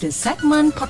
Anda sedang mendengar The Segment Podcast.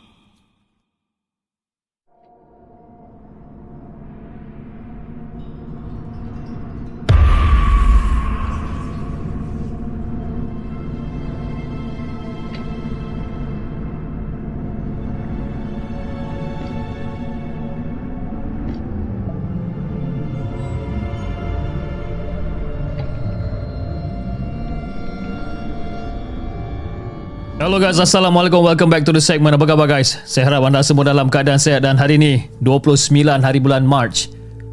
Hello guys, Assalamualaikum. Welcome back to the segment. Apa khabar guys? Saya harap anda semua dalam keadaan sehat dan hari ini 29 hari bulan March.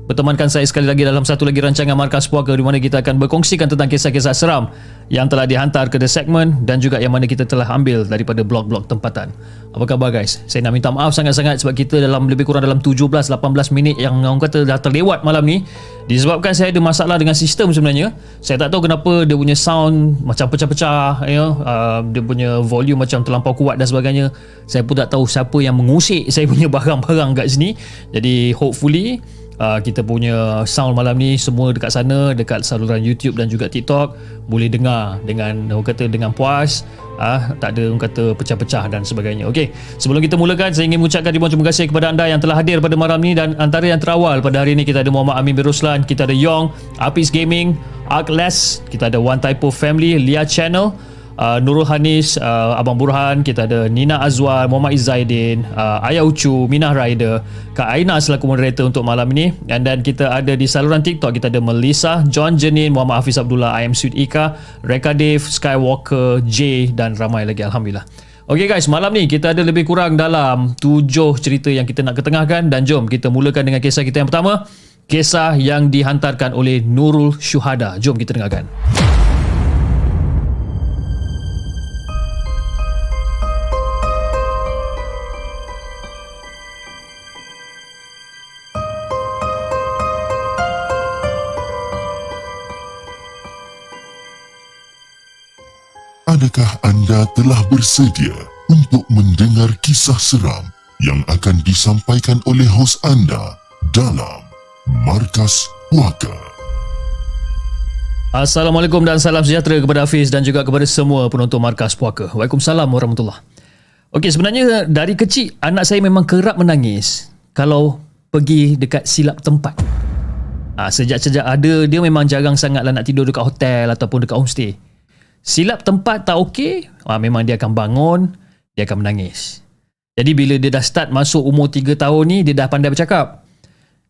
Bertemankan saya sekali lagi dalam satu lagi rancangan Markas Puaka di mana kita akan berkongsikan tentang kisah-kisah seram yang telah dihantar ke The Segment dan juga yang mana kita telah ambil daripada blog-blog tempatan. Apa khabar guys? Saya nak minta maaf sangat-sangat sebab kita dalam lebih kurang dalam 17-18 minit yang orang kata dah terlewat malam ni disebabkan saya ada masalah dengan sistem sebenarnya. Saya tak tahu kenapa dia punya sound macam pecah-pecah, you know, uh, dia punya volume macam terlampau kuat dan sebagainya. Saya pun tak tahu siapa yang mengusik saya punya barang-barang kat sini. Jadi hopefully uh, kita punya sound malam ni semua dekat sana dekat saluran YouTube dan juga TikTok. Boleh dengar dengan orang kata dengan puas. Ah tak ada orang kata pecah-pecah dan sebagainya. Okey, sebelum kita mulakan saya ingin mengucapkan ribuan terima kasih kepada anda yang telah hadir pada malam ni dan antara yang terawal pada hari ini kita ada Muhammad Amin bin Ruslan, kita ada Yong, Apis Gaming, Arkless, kita ada One Typo Family, Lia Channel, uh, Nurul Hanis, uh, Abang Burhan, kita ada Nina Azwar, Muhammad Izzaidin, uh, Ayah Ucu, Minah Rider, Kak Aina selaku moderator untuk malam ini and then kita ada di saluran TikTok kita ada Melissa, John Jenin, Muhammad Hafiz Abdullah, I am Sweet Ika, Reka Dave, Skywalker, J dan ramai lagi Alhamdulillah. Okay guys, malam ni kita ada lebih kurang dalam tujuh cerita yang kita nak ketengahkan dan jom kita mulakan dengan kisah kita yang pertama. Kisah yang dihantarkan oleh Nurul Syuhada. Jom kita dengarkan. Adakah anda telah bersedia untuk mendengar kisah seram yang akan disampaikan oleh hos anda dalam Markas Puaka? Assalamualaikum dan salam sejahtera kepada Hafiz dan juga kepada semua penonton Markas Puaka. Waalaikumsalam warahmatullahi Okey, sebenarnya dari kecil anak saya memang kerap menangis kalau pergi dekat silap tempat. Ha, sejak-sejak ada, dia memang jarang sangatlah nak tidur dekat hotel ataupun dekat homestay. Silap tempat tak okey, ha, memang dia akan bangun, dia akan menangis. Jadi bila dia dah start masuk umur 3 tahun ni, dia dah pandai bercakap.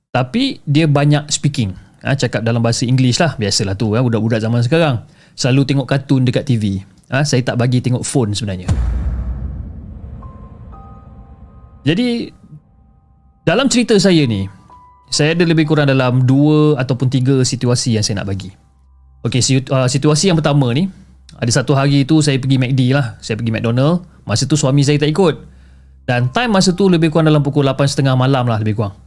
Tapi dia banyak speaking. Ha, cakap dalam bahasa English lah. Biasalah tu, ha, budak-budak zaman sekarang. Selalu tengok kartun dekat TV. Ha, saya tak bagi tengok phone sebenarnya. Jadi, dalam cerita saya ni, saya ada lebih kurang dalam dua ataupun tiga situasi yang saya nak bagi. Okey, situasi yang pertama ni, ada satu hari tu saya pergi McD lah. Saya pergi McDonald. Masa tu suami saya tak ikut. Dan time masa tu lebih kurang dalam pukul 8.30 malam lah lebih kurang.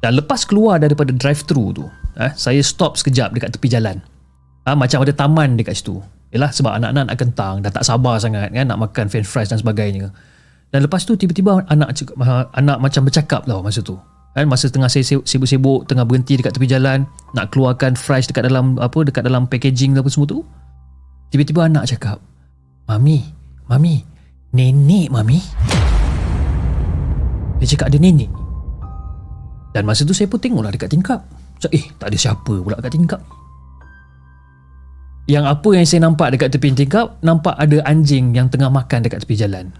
Dan lepas keluar daripada drive-thru tu, eh, saya stop sekejap dekat tepi jalan. Ha, macam ada taman dekat situ. Yalah sebab anak-anak nak kentang, dah tak sabar sangat kan nak makan french fries dan sebagainya. Dan lepas tu tiba-tiba anak anak macam bercakap tau masa tu. Kan masa tengah saya sibuk-sibuk tengah berhenti dekat tepi jalan nak keluarkan fries dekat dalam apa dekat dalam packaging apa semua tu. Tiba-tiba anak cakap, "Mami, mami, nenek mami." Dia cakap ada nenek. Dan masa tu saya pun tengoklah dekat tingkap. Cakap, eh, tak ada siapa pula dekat tingkap. Yang apa yang saya nampak dekat tepi tingkap, nampak ada anjing yang tengah makan dekat tepi jalan.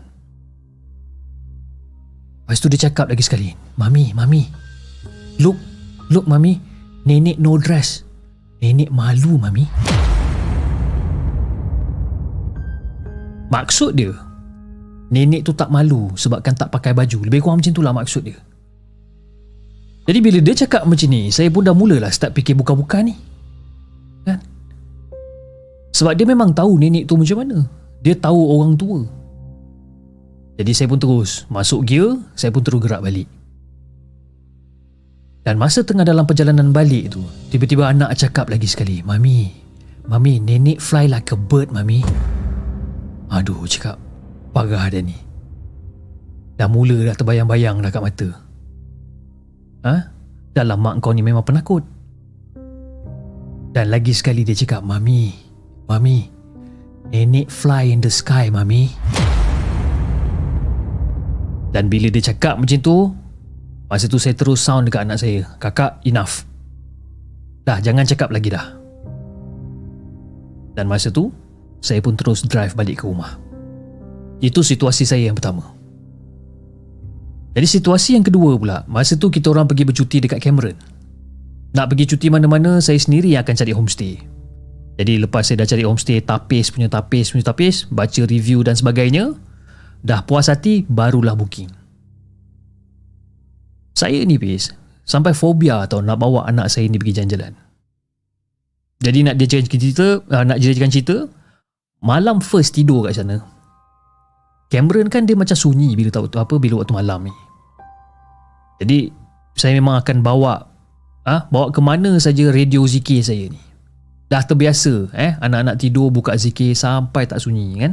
Lepas tu dia cakap lagi sekali Mami, Mami Look, look Mami Nenek no dress Nenek malu Mami Maksud dia Nenek tu tak malu Sebabkan tak pakai baju. Lebih kurang macam tu lah maksud dia. Jadi bila dia cakap macam ni Saya pun dah mulalah start fikir buka-buka ni. Kan? Sebab dia memang tahu nenek tu macam mana. Dia tahu orang tua. Jadi saya pun terus Masuk gear Saya pun terus gerak balik. Dan masa tengah dalam perjalanan balik tu Tiba-tiba anak cakap lagi sekali Mami Mami nenek fly like a bird Mami Aduh cakap Parah dia ni. Dah mula dah terbayang-bayang dah kat mata. Ha? Dalam mak kau ni memang penakut. Dan lagi sekali dia cakap Mami Mami Nenek fly in the sky Mami. Dan bila dia cakap macam tu Masa tu saya terus sound dekat anak saya. Kakak enough. Dah jangan cakap lagi dah. Dan masa tu saya pun terus drive balik ke rumah. Itu situasi saya yang pertama. Jadi situasi yang kedua pula, masa tu kita orang pergi bercuti dekat Cameron. Nak pergi cuti mana-mana, saya sendiri yang akan cari homestay. Jadi lepas saya dah cari homestay tapis punya tapis punya tapis, baca review dan sebagainya, dah puas hati, barulah booking. Saya ni bis, sampai fobia tau nak bawa anak saya ni pergi jalan-jalan. Jadi nak dia cerita, uh, nak dia cerita, malam first tidur kat sana. Cameron kan dia macam sunyi bila tahu apa bila waktu malam ni. Jadi saya memang akan bawa ah ha, bawa ke mana saja radio zikir saya ni. Dah terbiasa eh anak-anak tidur buka zikir sampai tak sunyi kan?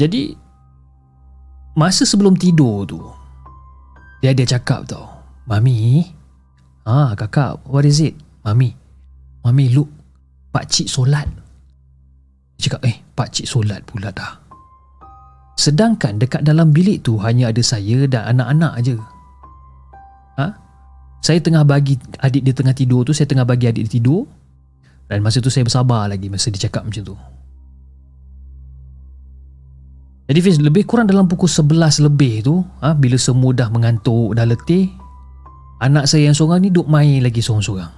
Jadi masa sebelum tidur tu dia ada cakap tau mami ah kakak what is it? Mami mami look pak cik solat dia cakap eh pakcik solat pula dah Sedangkan dekat dalam bilik tu hanya ada saya dan anak-anak aja. Ha? Saya tengah bagi adik dia tengah tidur tu, saya tengah bagi adik dia tidur. Dan masa tu saya bersabar lagi masa dia cakap macam tu. Jadi Fiz, lebih kurang dalam pukul 11 lebih tu, ha, bila semua dah mengantuk, dah letih, anak saya yang seorang ni duk main lagi seorang-seorang.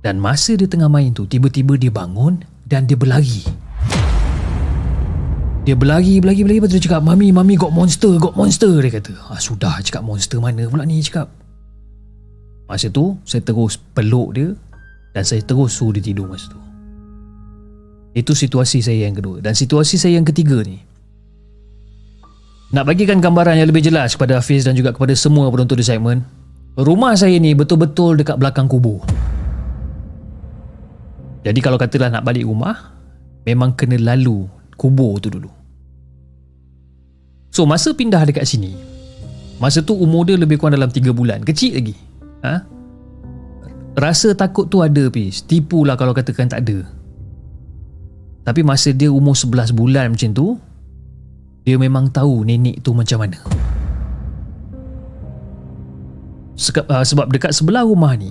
Dan masa dia tengah main tu, tiba-tiba dia bangun dan dia berlari. Dia berlari, berlari, berlari. Lepas tu dia cakap Mami, Mami got monster, got monster. Dia kata ah, Sudah cakap monster mana pula ni? Cakap. Masa tu Saya terus peluk dia Dan saya terus suruh dia tidur masa tu. Itu situasi saya yang kedua. Dan situasi saya yang ketiga ni Nak bagikan gambaran yang lebih jelas Kepada Hafiz dan juga kepada semua penonton di segmen Rumah saya ni betul-betul dekat belakang kubur jadi kalau katalah nak balik rumah Memang kena lalu kubur tu dulu. So masa pindah dekat sini Masa tu umur dia lebih kurang dalam 3 bulan. Kecil lagi. Ha? Rasa takut tu ada pis Tipu lah kalau katakan tak ada. Tapi masa dia umur 11 bulan macam tu Dia memang tahu nenek tu macam mana. Ah, Sebab dekat sebelah rumah ni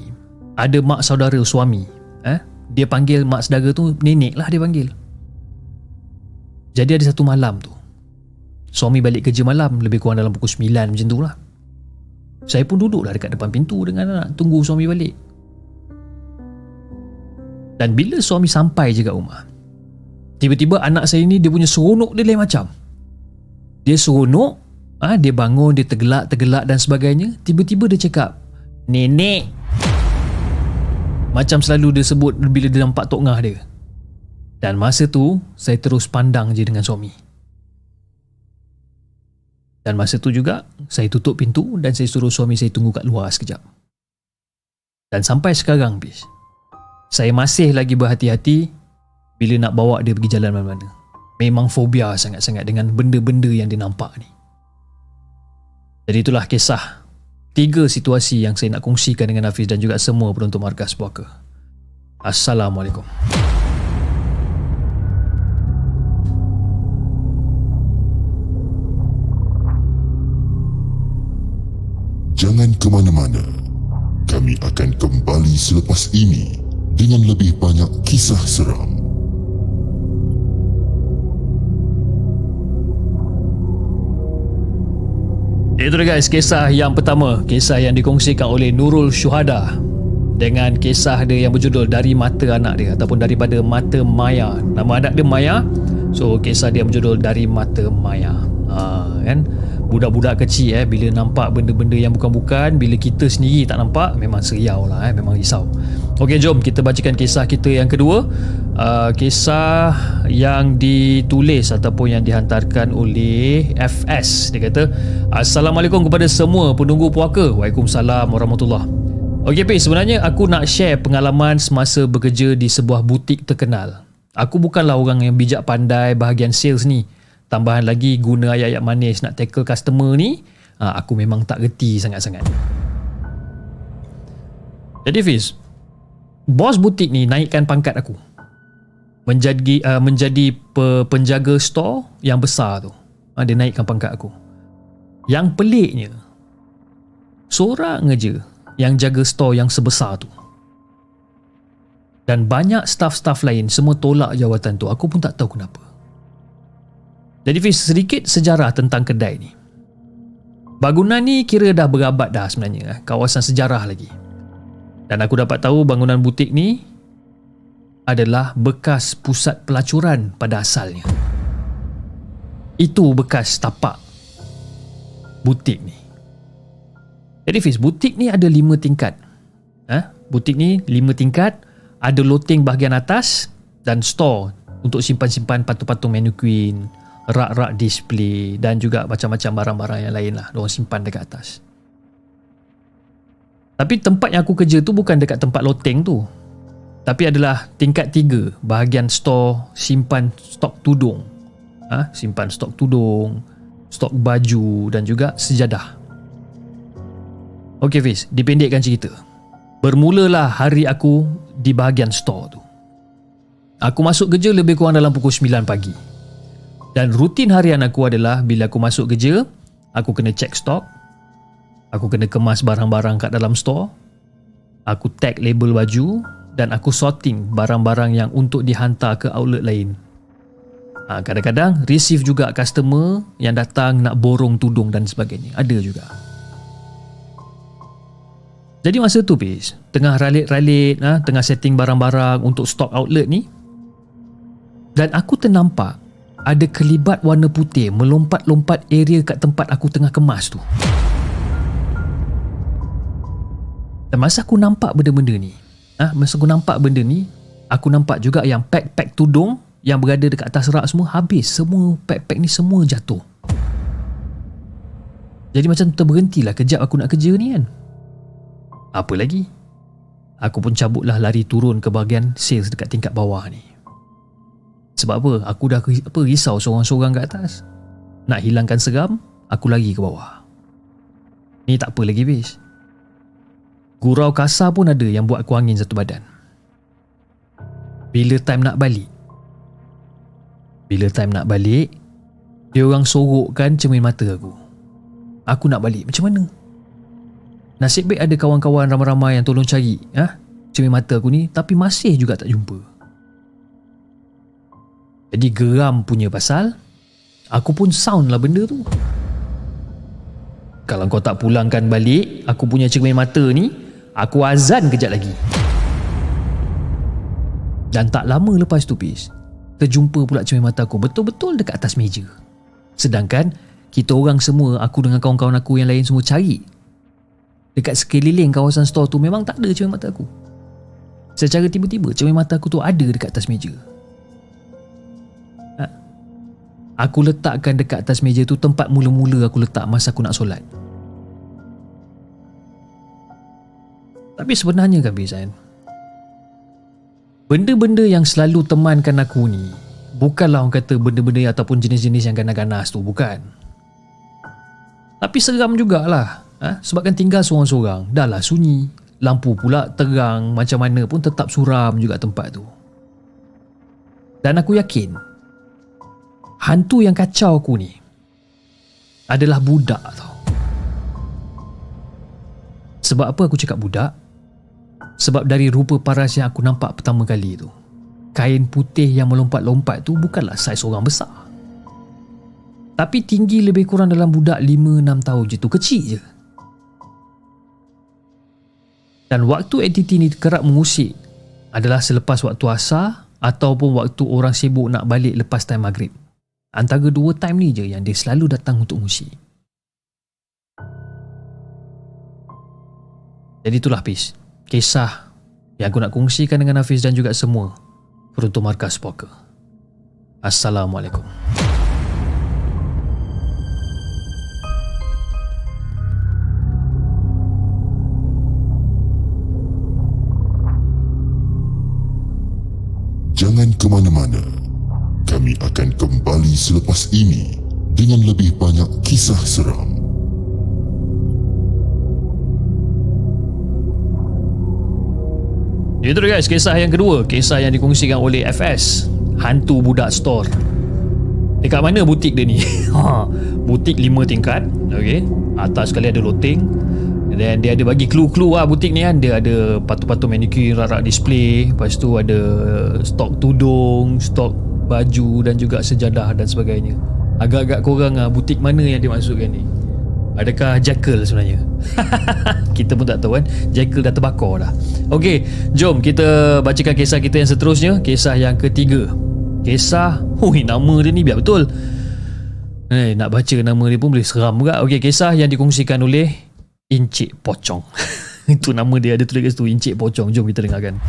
Ada mak saudara suami eh? Dia panggil mak saudara tu nenek lah dia panggil. Jadi ada satu malam tu suami balik kerja malam lebih kurang dalam pukul 9 macam tu lah. Saya pun duduk lah dekat depan pintu dengan anak tunggu suami balik. Dan bila suami sampai je kat rumah tiba-tiba anak saya ni dia punya seronok dia lain macam. Dia seronok ah ha, dia bangun dia tergelak-tergelak dan sebagainya tiba-tiba dia cakap nenek macam selalu dia sebut bila dia nampak Tok Ngah dia. Dan masa tu, saya terus pandang je dengan suami. Dan masa tu juga, saya tutup pintu dan saya suruh suami saya tunggu kat luar sekejap. Dan sampai sekarang, bis, saya masih lagi berhati-hati bila nak bawa dia pergi jalan mana-mana. Memang fobia sangat-sangat dengan benda-benda yang dia nampak ni. Jadi itulah kisah tiga situasi yang saya nak kongsikan dengan Hafiz dan juga semua penonton Markas Puaka. Assalamualaikum. Jangan ke mana-mana. Kami akan kembali selepas ini dengan lebih banyak kisah seram. Itu dia guys, kisah yang pertama, kisah yang dikongsikan oleh Nurul Syuhada dengan kisah dia yang berjudul Dari Mata Anak Dia ataupun daripada Mata Maya. Nama anak dia Maya. So kisah dia berjudul Dari Mata Maya. Ha, kan? Budak-budak kecil eh bila nampak benda-benda yang bukan-bukan, bila kita sendiri tak nampak memang seriau lah eh, memang risau. Okey jom kita bacakan kisah kita yang kedua. Uh, kisah yang ditulis ataupun yang dihantarkan oleh FS dia kata Assalamualaikum kepada semua penunggu puaka Waalaikumsalam warahmatullahi Okey Pi, sebenarnya aku nak share pengalaman semasa bekerja di sebuah butik terkenal. Aku bukanlah orang yang bijak pandai bahagian sales ni. Tambahan lagi guna ayat-ayat manis nak tackle customer ni, ha, aku memang tak reti sangat-sangat. Jadi Fiz, bos butik ni naikkan pangkat aku. Menjadi uh, menjadi pe, penjaga store yang besar tu. Ha, dia naikkan pangkat aku. Yang peliknya, seorang aja yang jaga store yang sebesar tu. Dan banyak staff-staff lain semua tolak jawatan tu. Aku pun tak tahu kenapa. Jadi Fiz, sedikit sejarah tentang kedai ni. Bangunan ni kira dah berabad dah sebenarnya. eh. Kawasan sejarah lagi. Dan aku dapat tahu bangunan butik ni adalah bekas pusat pelacuran pada asalnya. Itu bekas tapak butik ni. Jadi Fiz, butik ni ada lima tingkat. Ha? Butik ni lima tingkat, ada loteng bahagian atas dan store untuk simpan-simpan patung-patung mannequin, rak-rak display dan juga macam-macam barang-barang yang lain lah. Diorang simpan dekat atas. Tapi tempat yang aku kerja tu bukan dekat tempat loteng tu. Tapi adalah tingkat tiga bahagian store simpan stok tudung. Ha? Simpan stok tudung, stok baju dan juga sejadah. Okey Fiz, dipendekkan cerita. Bermulalah hari aku di bahagian store tu. Aku masuk kerja lebih kurang dalam pukul 9 pagi. Dan rutin harian aku adalah bila aku masuk kerja, aku kena check stok, aku kena kemas barang-barang kat dalam store, aku tag label baju dan aku sorting barang-barang yang untuk dihantar ke outlet lain. Ha, kadang-kadang receive juga customer yang datang nak borong tudung dan sebagainya. Ada juga. Jadi masa tu Fiz Tengah ralit-ralit ha, Tengah setting barang-barang Untuk stok outlet ni Dan aku ternampak Ada kelibat warna putih Melompat-lompat area kat tempat aku tengah kemas tu Dan masa aku nampak benda-benda ni ha, Masa aku nampak benda ni Aku nampak juga yang pack-pack tudung Yang berada dekat atas rak semua Habis Semua pack-pack ni semua jatuh Jadi macam terberhentilah Kejap aku nak kerja ni kan apa lagi? Aku pun cabutlah lari turun ke bahagian sales dekat tingkat bawah ni. Sebab apa? Aku dah apa risau seorang-seorang kat atas. Nak hilangkan seram, aku lari ke bawah. Ni tak apa lagi, bis. Gurau kasar pun ada yang buat aku angin satu badan. Bila time nak balik? Bila time nak balik, dia orang sorokkan cermin mata aku. Aku nak balik macam mana? Nasib baik ada kawan-kawan ramai-ramai yang tolong cari ha? cermin mata aku ni tapi masih juga tak jumpa. Jadi geram punya pasal aku pun sound lah benda tu. Kalau kau tak pulangkan balik aku punya cermin mata ni aku azan kejap lagi. Dan tak lama lepas tu Pis terjumpa pula cermin mata aku betul-betul dekat atas meja. Sedangkan kita orang semua aku dengan kawan-kawan aku yang lain semua cari dekat sekeliling kawasan store tu memang tak ada cermin mata aku. Secara tiba-tiba cermin mata aku tu ada dekat atas meja. Aku letakkan dekat atas meja tu tempat mula-mula aku letak masa aku nak solat. Tapi sebenarnya kan Bizan Benda-benda yang selalu temankan aku ni Bukanlah orang kata benda-benda ataupun jenis-jenis yang ganas-ganas tu Bukan Tapi seram jugalah ha? Sebab kan tinggal seorang-seorang Dah lah sunyi Lampu pula terang Macam mana pun tetap suram juga tempat tu Dan aku yakin Hantu yang kacau aku ni Adalah budak tau Sebab apa aku cakap budak? Sebab dari rupa paras yang aku nampak pertama kali tu Kain putih yang melompat-lompat tu bukanlah saiz orang besar Tapi tinggi lebih kurang dalam budak 5-6 tahun je tu. Kecil je. Dan waktu entiti ni kerap mengusik adalah selepas waktu asar ataupun waktu orang sibuk nak balik lepas time maghrib. Antara dua time ni je yang dia selalu datang untuk mengusik. Jadi itulah Fiz. Kisah yang aku nak kongsikan dengan Hafiz dan juga semua peruntuk markas poker. Assalamualaikum. Jangan ke mana-mana. Kami akan kembali selepas ini dengan lebih banyak kisah seram. Itu guys, kisah yang kedua. Kisah yang dikongsikan oleh FS. Hantu Budak Store. Dekat mana butik dia ni? Ha, butik lima tingkat. Okay. Atas sekali ada loteng. Dan dia ada bagi clue-clue lah butik ni kan. Dia ada patung-patung manikir, rak-rak display. Lepas tu ada stok tudung, stok baju dan juga sejadah dan sebagainya. Agak-agak korang lah butik mana yang dia maksudkan ni. Adakah Jekyll sebenarnya? kita pun tak tahu kan. Jekyll dah terbakar dah. Okey, jom kita bacakan kisah kita yang seterusnya. Kisah yang ketiga. Kisah, hui nama dia ni biar betul. Eh, nak baca nama dia pun boleh seram juga. Okey, kisah yang dikongsikan oleh Encik Pocong. Itu nama dia ada tulis kat situ Encik Pocong. Jom kita dengarkan.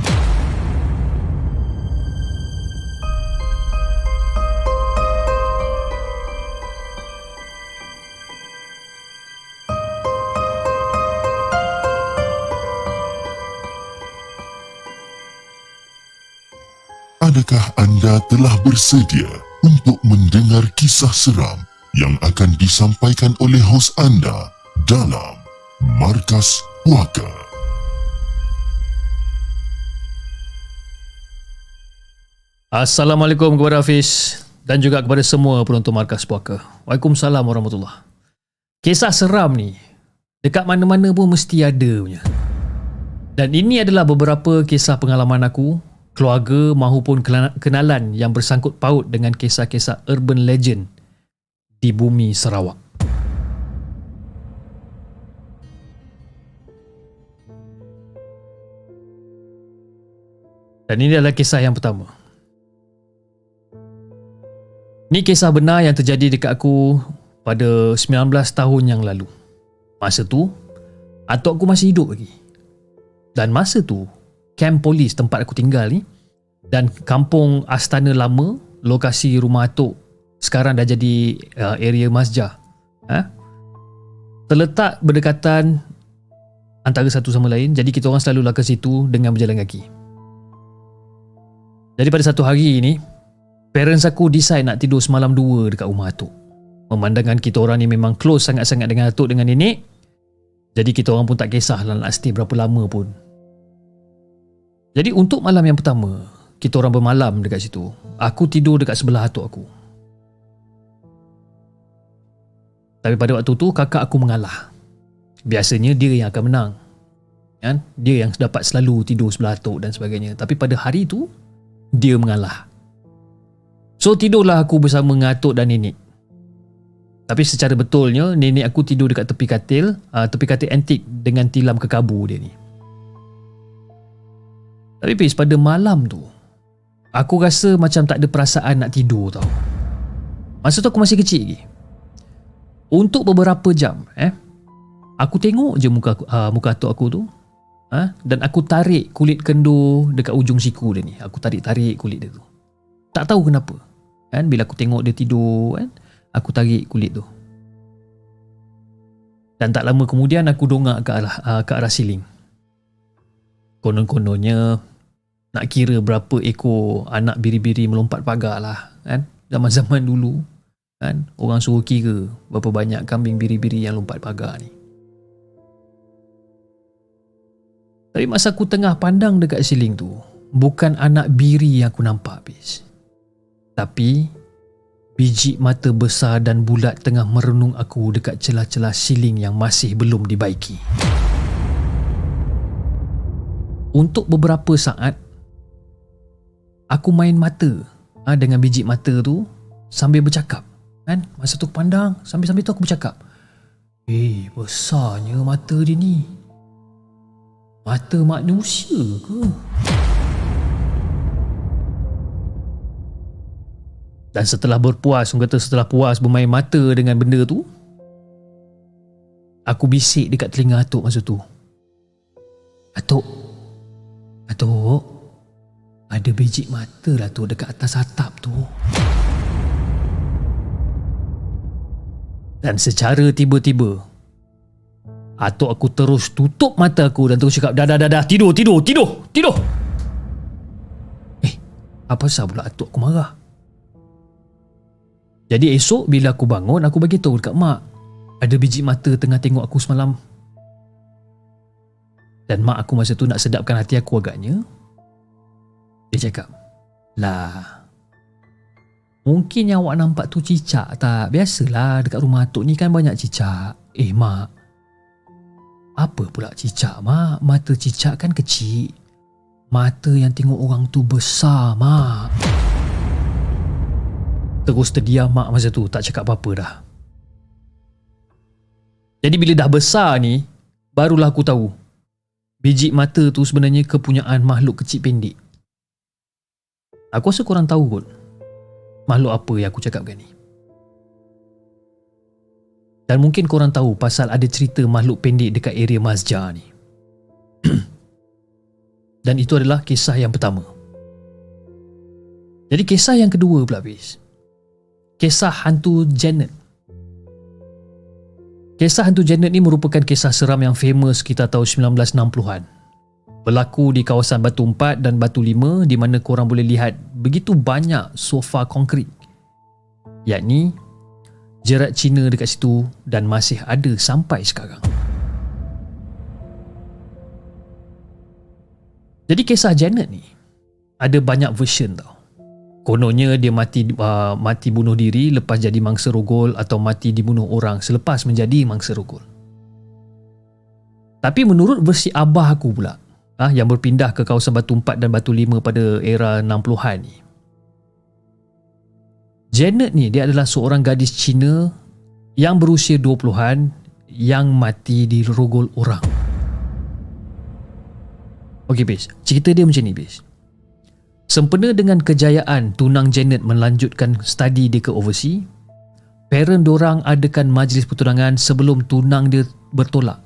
Telah bersedia untuk mendengar kisah seram yang akan disampaikan oleh hos anda dalam Markas Puaka? Assalamualaikum kepada Hafiz dan juga kepada semua penonton Markas Puaka. Waalaikumsalam warahmatullahi Kisah seram ni dekat mana-mana pun mesti ada punya. Dan ini adalah beberapa kisah pengalaman aku, keluarga kelana- kenalan yang bersangkut paut dengan kisah-kisah urban legend di bumi Sarawak. Dan ini adalah kisah yang pertama. Ni kisah benar yang terjadi dekat aku pada 19 tahun yang lalu. Masa tu, atuk aku masih hidup lagi. Dan masa tu, camp polis tempat aku tinggal ni dan kampung Astana Lama, lokasi rumah atuk sekarang dah jadi uh, area masjid. Ha? Terletak berdekatan antara satu sama lain. Jadi kita orang selalu lah ke situ dengan berjalan kaki. Jadi pada satu hari ini, parents aku decide nak tidur semalam dua dekat rumah atuk. Memandangkan kita orang ni memang close sangat-sangat dengan atuk dengan nenek. Jadi kita orang pun tak kisahlah nak stay berapa lama pun. Jadi untuk malam yang pertama, kita orang bermalam dekat situ. Aku tidur dekat sebelah atuk aku. Tapi pada waktu tu kakak aku mengalah. Biasanya dia yang akan menang. Kan? Dia yang dapat selalu tidur sebelah atuk dan sebagainya. Tapi pada hari tu dia mengalah. So tidurlah aku bersama dengan atuk dan nenek. Tapi secara betulnya nenek aku tidur dekat tepi katil, uh, tepi katil antik dengan tilam kekabu dia ni. Tapi Pis, pada malam tu, aku rasa macam tak ada perasaan nak tidur tau. Masa tu aku masih kecil lagi. Untuk beberapa jam, eh, aku tengok je muka aku, uh, muka atuk aku tu. Ha? Dan aku tarik kulit kendur dekat ujung siku dia ni. Aku tarik-tarik kulit dia tu. Tak tahu kenapa. Kan? Bila aku tengok dia tidur, kan? aku tarik kulit tu. Dan tak lama kemudian aku dongak ke arah, uh, ke arah siling. Konon-kononnya nak kira berapa ekor anak biri-biri melompat pagar lah kan? Zaman-zaman dulu kan? Orang suruh kira berapa banyak kambing biri-biri yang lompat pagar ni. Tapi masa aku tengah pandang dekat siling tu bukan anak biri yang aku nampak habis. Tapi biji mata besar dan bulat tengah merenung aku dekat celah-celah siling yang masih belum dibaiki untuk beberapa saat aku main mata ha, dengan biji mata tu sambil bercakap Kan? Masa tu aku pandang, sambil-sambil tu aku bercakap. Eh, besarnya mata dia ni. Mata manusia ke? Dan setelah berpuas, orang kata setelah puas bermain mata dengan benda tu, aku bisik dekat telinga Atuk masa tu. Atuk, Atuk, ada biji mata lah tu dekat atas atap tu. Dan secara tiba-tiba, Atuk aku terus tutup mata aku dan terus cakap, dah, dah, dah, dah, tidur, tidur, tidur, tidur. Eh, apa sebab pula atuk aku marah? Jadi esok bila aku bangun, aku bagi tahu dekat mak. Ada biji mata tengah tengok aku semalam. Dan mak aku masa tu nak sedapkan hati aku agaknya. Dia cakap, Lah, mungkin yang awak nampak tu cicak tak? Biasalah dekat rumah atuk ni kan banyak cicak. Eh mak, apa pula cicak mak? Mata cicak kan kecil. Mata yang tengok orang tu besar mak. Terus terdiam mak masa tu tak cakap apa-apa dah. Jadi bila dah besar ni, barulah aku tahu. Biji mata tu sebenarnya kepunyaan makhluk kecil pendek. Aku rasa korang tahu kot. Makhluk apa yang aku cakapkan ni. Dan mungkin korang tahu pasal ada cerita makhluk pendek dekat area Masjar ni. Dan itu adalah kisah yang pertama. Jadi kisah yang kedua pula bis kisah hantu Janet. Kisah hantu Janet ni merupakan kisah seram yang famous sekitar tahun 1960-an. Berlaku di kawasan Batu Empat dan Batu Lima di mana korang boleh lihat begitu banyak sofa konkrit. Yakni jerat Cina dekat situ dan masih ada sampai sekarang. Jadi kisah Janet ni ada banyak version tau. Kononnya dia mati uh, mati bunuh diri lepas jadi mangsa rogol atau mati dibunuh orang selepas menjadi mangsa rogol. Tapi menurut versi abah aku pula, ah yang berpindah ke kawasan Batu Empat dan Batu Lima pada era 60-an ni. Janet ni dia adalah seorang gadis Cina yang berusia 20-an yang mati di rogol orang. Okey, Bis. Cerita dia macam ni, Bis. Sempena dengan kejayaan tunang Janet melanjutkan studi dia ke overseas, parent dorang adakan majlis pertunangan sebelum tunang dia bertolak.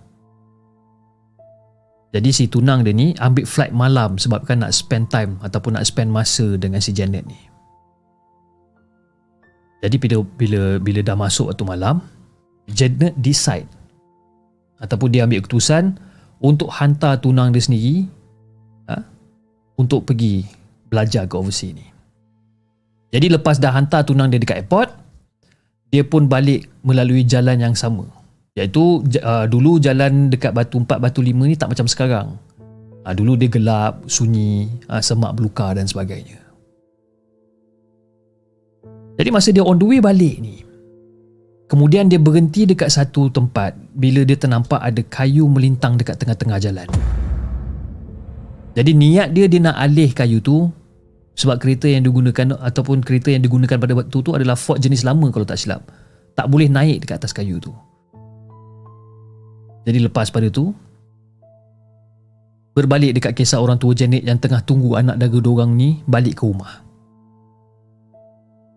Jadi si tunang dia ni ambil flight malam sebab kan nak spend time ataupun nak spend masa dengan si Janet ni. Jadi bila bila bila dah masuk waktu malam, Janet decide ataupun dia ambil keputusan untuk hantar tunang dia sendiri ha, untuk pergi belajar ke overseas ni. Jadi lepas dah hantar tunang dia dekat airport, dia pun balik melalui jalan yang sama. Iaitu uh, dulu jalan dekat Batu 4, Batu 5 ni tak macam sekarang. Uh, dulu dia gelap, sunyi, uh, semak belukar dan sebagainya. Jadi masa dia on the way balik ni, kemudian dia berhenti dekat satu tempat bila dia ternampak ada kayu melintang dekat tengah-tengah jalan. Jadi niat dia dia nak alih kayu tu sebab kereta yang digunakan ataupun kereta yang digunakan pada waktu tu adalah Ford jenis lama kalau tak silap. Tak boleh naik dekat atas kayu tu. Jadi lepas pada tu berbalik dekat kisah orang tua Janet yang tengah tunggu anak daga dorang ni balik ke rumah.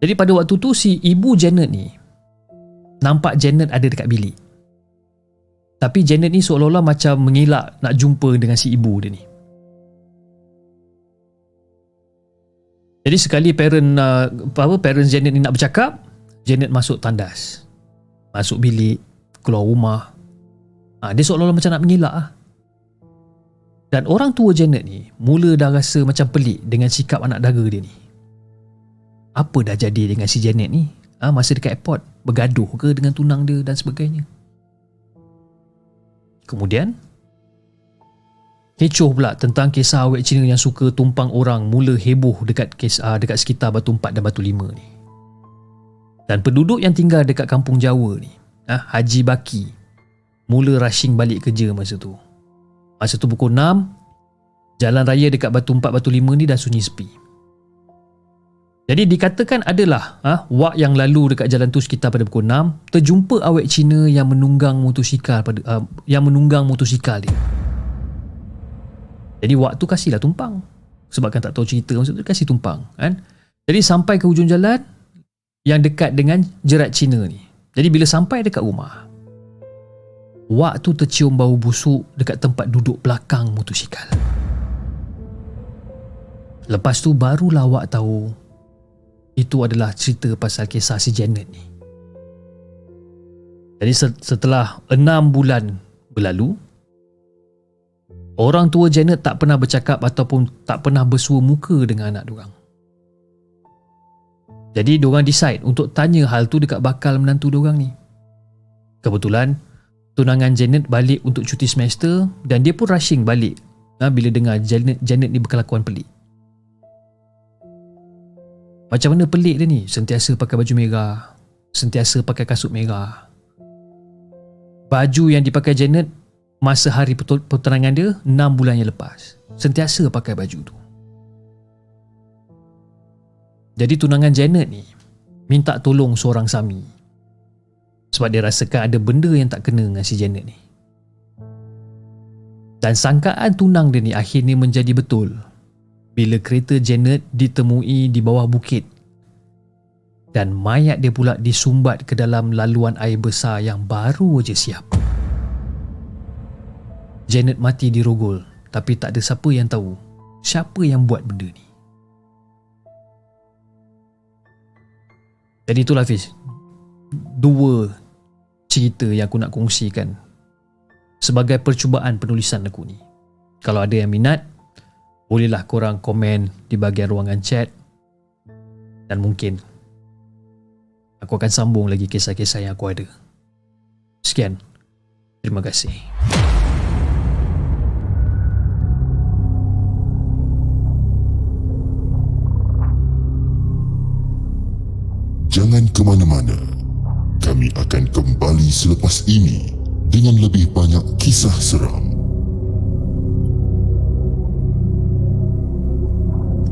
Jadi pada waktu tu si ibu Janet ni nampak Janet ada dekat bilik. Tapi Janet ni seolah-olah macam mengelak nak jumpa dengan si ibu dia ni. Jadi sekali parent uh, apa parents Janet ni nak bercakap, Janet masuk tandas. Masuk bilik, keluar rumah. Ha, dia seolah-olah macam nak mengelak ah. Dan orang tua Janet ni mula dah rasa macam pelik dengan sikap anak dara dia ni. Apa dah jadi dengan si Janet ni? Ha, masa dekat airport, bergaduh ke dengan tunang dia dan sebagainya. Kemudian, Kecoh pula tentang kisah awet Cina yang suka tumpang orang mula heboh dekat kes, uh, dekat sekitar Batu Empat dan Batu Lima ni. Dan penduduk yang tinggal dekat kampung Jawa ni, uh, Haji Baki, mula rushing balik kerja masa tu. Masa tu pukul 6, jalan raya dekat Batu Empat, Batu Lima ni dah sunyi sepi. Jadi dikatakan adalah ha, wak yang lalu dekat jalan tu sekitar pada pukul 6 terjumpa awek Cina yang menunggang motosikal pada uh, yang menunggang motosikal dia. Jadi wak tu kasihlah tumpang. Sebab kan tak tahu cerita maksud tu kasih tumpang kan. Jadi sampai ke hujung jalan yang dekat dengan jerat Cina ni. Jadi bila sampai dekat rumah Wak tu tercium bau busuk dekat tempat duduk belakang motosikal. Lepas tu barulah Wak tahu itu adalah cerita pasal kisah si Janet ni. Jadi setelah enam bulan berlalu, orang tua Janet tak pernah bercakap ataupun tak pernah bersua muka dengan anak diorang. Jadi diorang decide untuk tanya hal tu dekat bakal menantu diorang ni. Kebetulan, tunangan Janet balik untuk cuti semester dan dia pun rushing balik ha, bila dengar Janet, Janet ni berkelakuan pelik. Macam mana pelik dia ni? Sentiasa pakai baju merah. Sentiasa pakai kasut merah. Baju yang dipakai Janet masa hari pertunangan dia 6 bulan yang lepas. Sentiasa pakai baju tu. Jadi tunangan Janet ni minta tolong seorang sami. Sebab dia rasakan ada benda yang tak kena dengan si Janet ni. Dan sangkaan tunang dia ni akhirnya menjadi betul bila kereta Janet ditemui di bawah bukit dan mayat dia pula disumbat ke dalam laluan air besar yang baru aja siap. Janet mati di rogol tapi tak ada siapa yang tahu siapa yang buat benda ni. Jadi itulah Fiz Dua cerita yang aku nak kongsikan Sebagai percubaan penulisan aku ni Kalau ada yang minat bolehlah korang komen di bahagian ruangan chat dan mungkin aku akan sambung lagi kisah-kisah yang aku ada. Sekian. Terima kasih. Jangan ke mana-mana. Kami akan kembali selepas ini dengan lebih banyak kisah seram.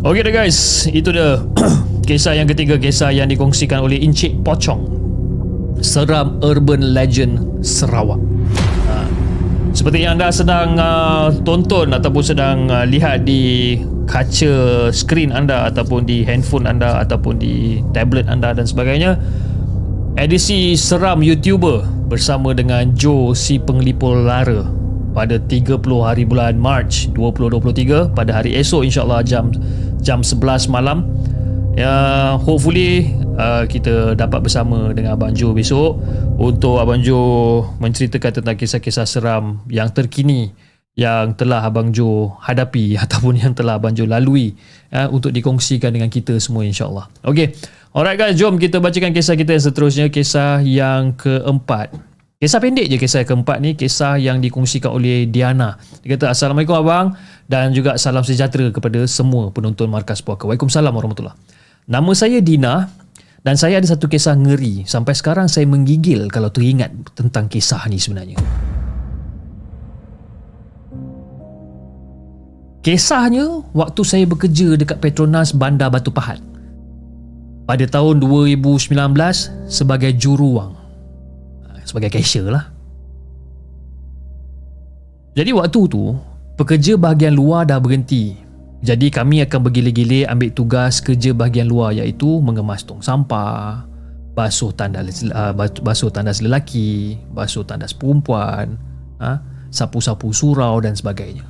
Okey dah guys, itu dia kisah yang ketiga kisah yang dikongsikan oleh Encik Pocong. Seram Urban Legend Sarawak. Seperti yang anda sedang uh, tonton ataupun sedang uh, lihat di kaca skrin anda ataupun di handphone anda ataupun di tablet anda dan sebagainya edisi seram YouTuber bersama dengan Joe si penglipur lara pada 30 hari bulan March 2023 pada hari esok insyaAllah jam jam 11 malam ya hopefully uh, kita dapat bersama dengan Abang Jo besok untuk Abang Jo menceritakan tentang kisah-kisah seram yang terkini yang telah Abang Jo hadapi ataupun yang telah Abang Jo lalui ya, untuk dikongsikan dengan kita semua insyaAllah. Ok alright guys jom kita bacakan kisah kita yang seterusnya. Kisah yang keempat. Kisah pendek je kisah keempat ni Kisah yang dikongsikan oleh Diana. Dia kata Assalamualaikum Abang Dan juga salam sejahtera kepada semua penonton Markas Puaka. Waalaikumsalam warahmatullahi Nama saya Dina Dan saya ada satu kisah ngeri Sampai sekarang saya menggigil kalau teringat tentang kisah ni sebenarnya Kisahnya waktu saya bekerja dekat Petronas Bandar Batu Pahat pada tahun 2019 sebagai juruwang sebagai cashier lah. Jadi waktu tu, pekerja bahagian luar dah berhenti. Jadi kami akan bergila-gila ambil tugas kerja bahagian luar iaitu mengemas tong sampah, basuh tandas uh, basuh tandas lelaki, basuh tandas perempuan, ha, sapu-sapu surau dan sebagainya.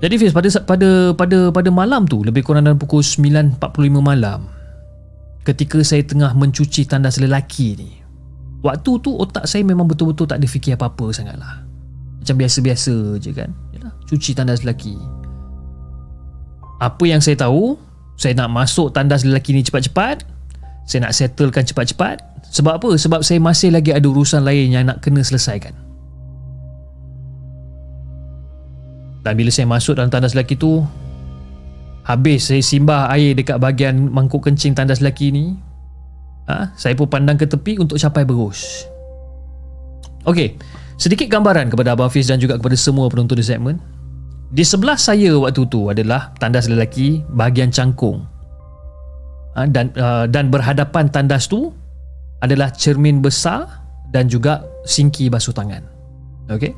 Jadi Fiz pada pada pada pada malam tu lebih kurang dalam pukul 9.45 malam ketika saya tengah mencuci tandas lelaki ni waktu tu otak saya memang betul-betul tak ada fikir apa-apa sangat lah macam biasa-biasa je kan cuci tandas lelaki apa yang saya tahu saya nak masuk tandas lelaki ni cepat-cepat saya nak settlekan cepat-cepat sebab apa? sebab saya masih lagi ada urusan lain yang nak kena selesaikan dan bila saya masuk dalam tandas lelaki tu Habis saya simbah air dekat bahagian mangkuk kencing tandas lelaki ni ha? Saya pun pandang ke tepi untuk capai berus Okey, sedikit gambaran kepada Abang Hafiz dan juga kepada semua penonton di segmen Di sebelah saya waktu tu adalah tandas lelaki bahagian cangkung. Ha, dan uh, dan berhadapan tandas tu adalah cermin besar dan juga sinki basuh tangan. Okey.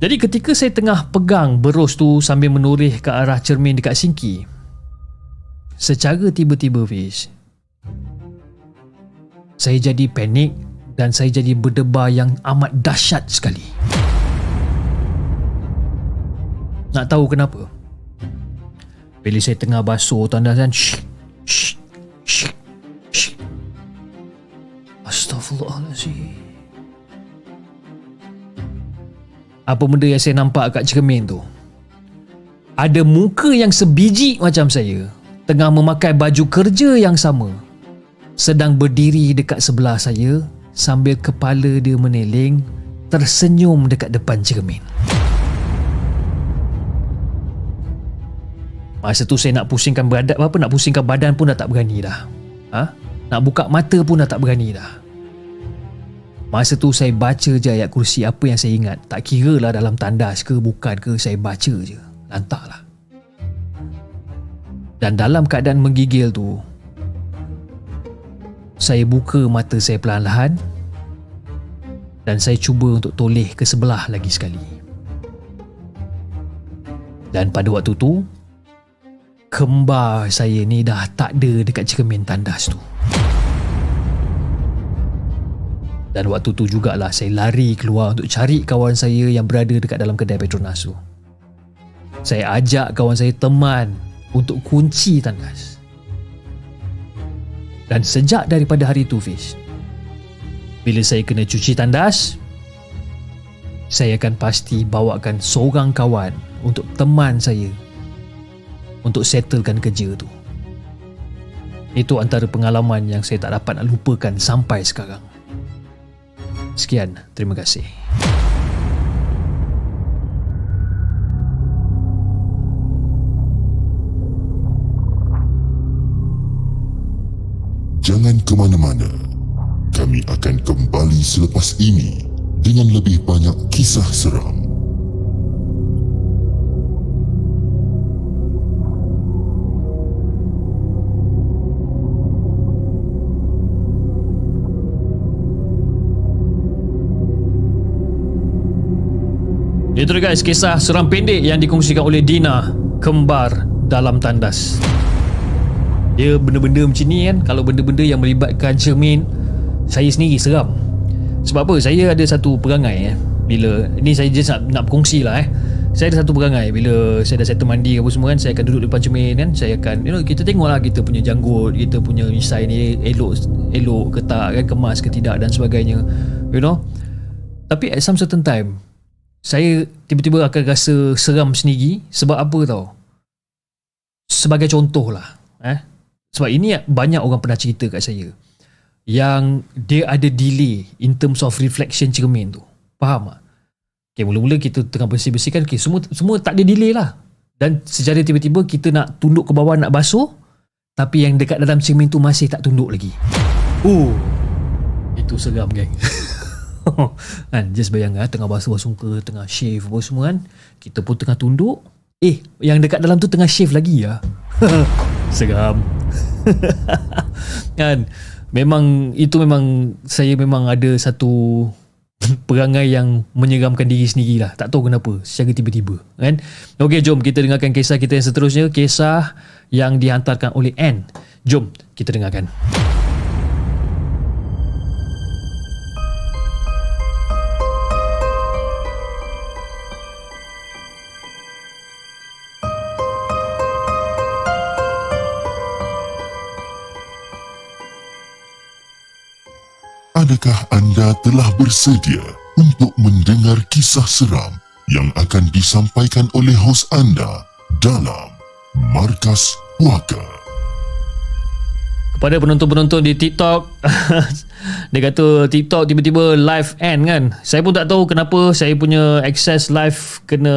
Jadi ketika saya tengah pegang berus tu sambil menoreh ke arah cermin dekat sinki, secara tiba-tiba Fish, saya jadi panik dan saya jadi berdebar yang amat dahsyat sekali. Nak tahu kenapa? Bila saya tengah basuh tanda dan shh, shh, shh, shh. Astaghfirullahaladzim. Apa benda yang saya nampak kat cermin tu? Ada muka yang sebiji macam saya tengah memakai baju kerja yang sama sedang berdiri dekat sebelah saya sambil kepala dia meneling tersenyum dekat depan cermin. Masa tu saya nak pusingkan badan apa nak pusingkan badan pun dah tak berani dah. Ha? Nak buka mata pun dah tak berani dah. Masa tu saya baca je ayat kursi apa yang saya ingat. Tak kira lah dalam tandas ke bukan ke saya baca je. Lantaklah. Dan dalam keadaan menggigil tu saya buka mata saya perlahan-lahan dan saya cuba untuk toleh ke sebelah lagi sekali. Dan pada waktu tu, kembar saya ni dah tak ada dekat cermin tandas tu. Dan waktu tu jugalah saya lari keluar untuk cari kawan saya yang berada dekat dalam kedai Petronas tu. Saya ajak kawan saya teman untuk kunci tandas. Dan sejak daripada hari tu Fish, bila saya kena cuci tandas, saya akan pasti bawakan seorang kawan untuk teman saya untuk settlekan kerja tu. Itu antara pengalaman yang saya tak dapat nak lupakan sampai sekarang. Sekian, terima kasih. Jangan ke mana-mana. Kami akan kembali selepas ini dengan lebih banyak kisah seram. Itu guys kisah seram pendek yang dikongsikan oleh Dina Kembar dalam tandas Dia benda-benda macam ni kan Kalau benda-benda yang melibatkan cermin Saya sendiri seram. Sebab apa? Saya ada satu perangai eh Bila Ni saya just nak, nak berkongsi lah eh. Saya ada satu perangai Bila saya dah settle mandi apa semua kan Saya akan duduk depan cermin kan Saya akan You know kita tengok lah Kita punya janggut Kita punya misai ni Elok Elok ke tak kan Kemas ke tidak Dan sebagainya You know. Tapi at some certain time saya tiba-tiba akan rasa seram sendiri sebab apa tau? Sebagai contoh lah eh? Sebab ini banyak orang pernah cerita kat saya yang dia ada delay in terms of reflection cermin tu. Faham tak? Okay, mula-mula kita tengah bersih-bersihkan okay, semua semua tak ada delay lah. Dan secara tiba-tiba kita nak tunduk ke bawah nak basuh tapi yang dekat dalam cermin tu masih tak tunduk lagi. Oh itu seram geng. Kan just bayangkan tengah basuh-basuh muka tengah shave apa semua kan kita pun tengah tunduk eh yang dekat dalam tu tengah shave lagi ya? Seram kan? Memang itu memang saya memang ada satu perangai yang menyeramkan diri sendiri lah tak tahu kenapa secara tiba-tiba kan? Ok jom kita dengarkan kisah kita yang seterusnya. Kisah yang dihantarkan oleh Anne. Jom kita dengarkan Adakah anda telah bersedia untuk mendengar kisah seram yang akan disampaikan oleh hos anda dalam Markas Puaka? Kepada penonton-penonton di TikTok Dia kata TikTok tiba-tiba live end kan? Saya pun tak tahu kenapa saya punya access live kena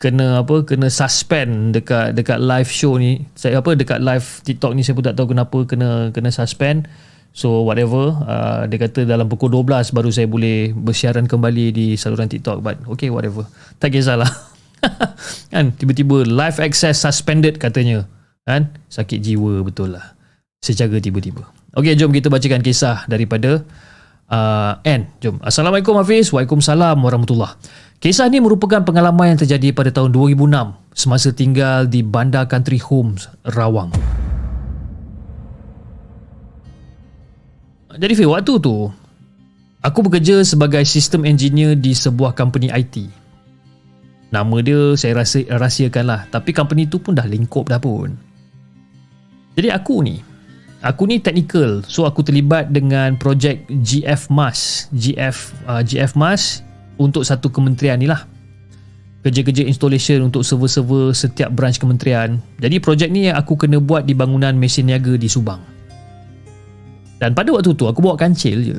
kena apa kena suspend dekat dekat live show ni. Saya apa dekat live TikTok ni saya pun tak tahu kenapa kena kena suspend So whatever uh, Dia kata dalam pukul 12 Baru saya boleh Bersiaran kembali Di saluran TikTok But okay whatever. Tak kisahlah. Kan Tiba-tiba Live access suspended katanya. Kan Sakit jiwa betul lah. Secara tiba-tiba. Okay jom kita bacakan kisah Daripada uh, N. Jom. Assalamualaikum Hafiz. Waalaikumsalam Warahmatullah. Kisah ini merupakan pengalaman yang terjadi pada tahun 2006 semasa tinggal di Bandar Country Homes, Rawang. Jadi Fir, waktu tu aku bekerja sebagai sistem engineer di sebuah company IT. Nama dia saya rasa rahsiakan lah tapi company tu pun dah lingkup dah pun. Jadi aku ni aku ni technical. So aku terlibat dengan projek GF MAS. GF uh, GF MAS untuk satu kementerian ni lah. Kerja-kerja installation untuk server-server setiap branch kementerian. Jadi projek ni aku kena buat di bangunan mesin niaga di Subang dan pada waktu tu aku bawa kancil je.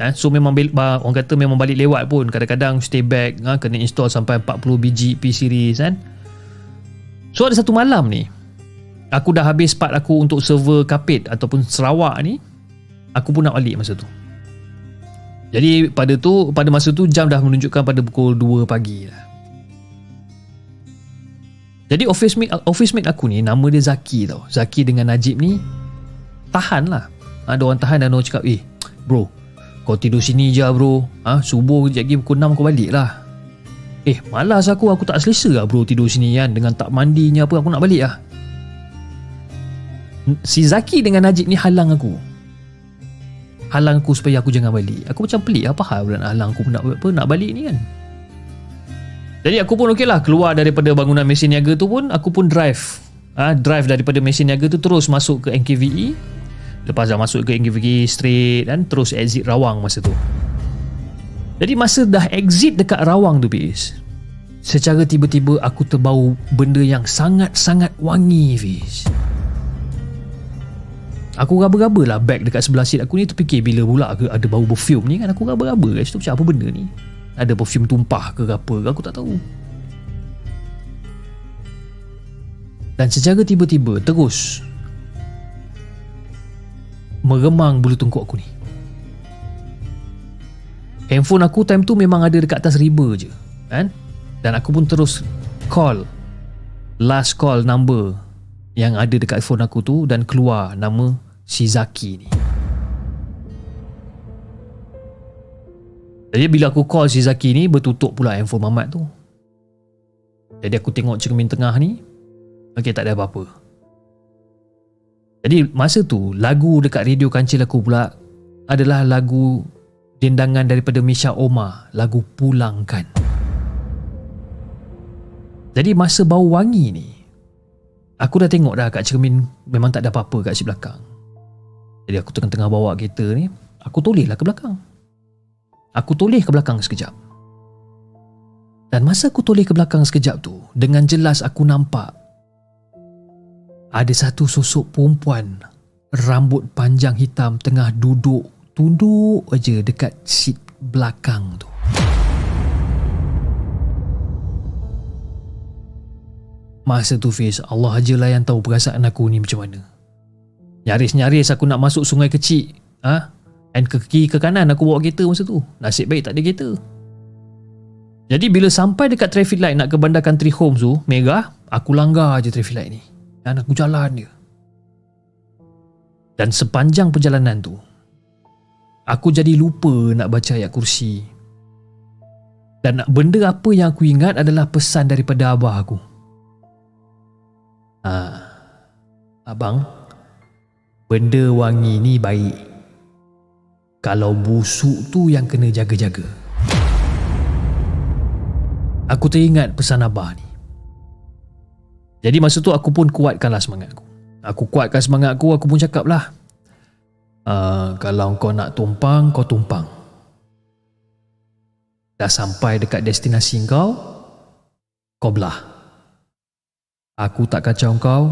Ha? so memang orang kata memang balik lewat pun. Kadang-kadang stay back ha? kena install sampai 40 biji P-series kan. So ada satu malam ni aku dah habis part aku untuk server kapit ataupun Sarawak ni aku pun nak balik masa tu. Jadi pada tu pada masa tu jam dah menunjukkan pada pukul 2 pagi lah. Jadi office mate, office mate aku ni nama dia Zaki tau. Zaki dengan Najib ni tahan lah ada orang tahan dan orang cakap eh bro kau tidur sini je bro. Ha, subuh kejap lagi pukul 6 kau balik lah. Eh malas aku. Aku tak selesa lah bro tidur sini kan. Dengan tak mandinya apa aku nak balik lah. Si Zaki dengan Najib ni halang aku. Halang aku supaya aku jangan balik. Aku macam pelik apa hal nak halang aku nak apa nak balik ni kan. Jadi aku pun okey lah keluar daripada bangunan mesin niaga tu pun aku pun drive. Ha, drive daripada mesin niaga tu terus masuk ke NKVE Lepas dah masuk ke Inggi straight dan terus exit Rawang masa tu. Jadi masa dah exit dekat Rawang tu bis. Secara tiba-tiba aku terbau benda yang sangat-sangat wangi bis. Aku raba-raba lah bag dekat sebelah seat aku ni terfikir bila pula ke ada bau perfume ni kan aku raba-raba guys tu macam apa benda ni. Ada perfume tumpah ke apa ke aku tak tahu. Dan secara tiba-tiba terus meremang bulu tengkuk aku ni. Handphone aku time tu memang ada dekat atas riba je. Kan? Dan aku pun terus call last call number yang ada dekat phone aku tu dan keluar nama si Zaki ni. Jadi bila aku call si Zaki ni bertutup pula handphone Mamat tu. Jadi aku tengok cermin tengah ni. Okey tak ada apa-apa. Jadi masa tu lagu dekat radio kancil aku pula adalah lagu dendangan daripada Misha Oma, lagu Pulangkan. Jadi masa bau wangi ni aku dah tengok dah kat cermin memang tak ada apa-apa kat si belakang. Jadi aku tengah-tengah bawa kereta ni, aku tolehlah ke belakang. Aku toleh ke belakang sekejap. Dan masa aku toleh ke belakang sekejap tu, dengan jelas aku nampak ada satu sosok perempuan rambut panjang hitam tengah duduk tunduk aja dekat seat belakang tu. Masa tu Fiz, Allah ajalah yang tahu perasaan aku ni macam mana. Nyaris-nyaris aku nak masuk sungai kecil. Ha? And ke kiri ke kanan aku bawa kereta masa tu. Nasib baik tak ada kereta. Jadi bila sampai dekat traffic light nak ke bandar country homes tu, Mega, aku langgar je traffic light ni dan aku jalan dia. Dan sepanjang perjalanan tu, aku jadi lupa nak baca ayat kursi. Dan benda apa yang aku ingat adalah pesan daripada abah aku. Ha, abang, benda wangi ni baik. Kalau busuk tu yang kena jaga-jaga. Aku teringat pesan abah ni. Jadi masa tu aku pun kuatkanlah semangat aku. Aku kuatkan semangat aku, aku pun cakap lah. Uh, kalau kau nak tumpang, kau tumpang. Dah sampai dekat destinasi kau, kau belah. Aku tak kacau kau,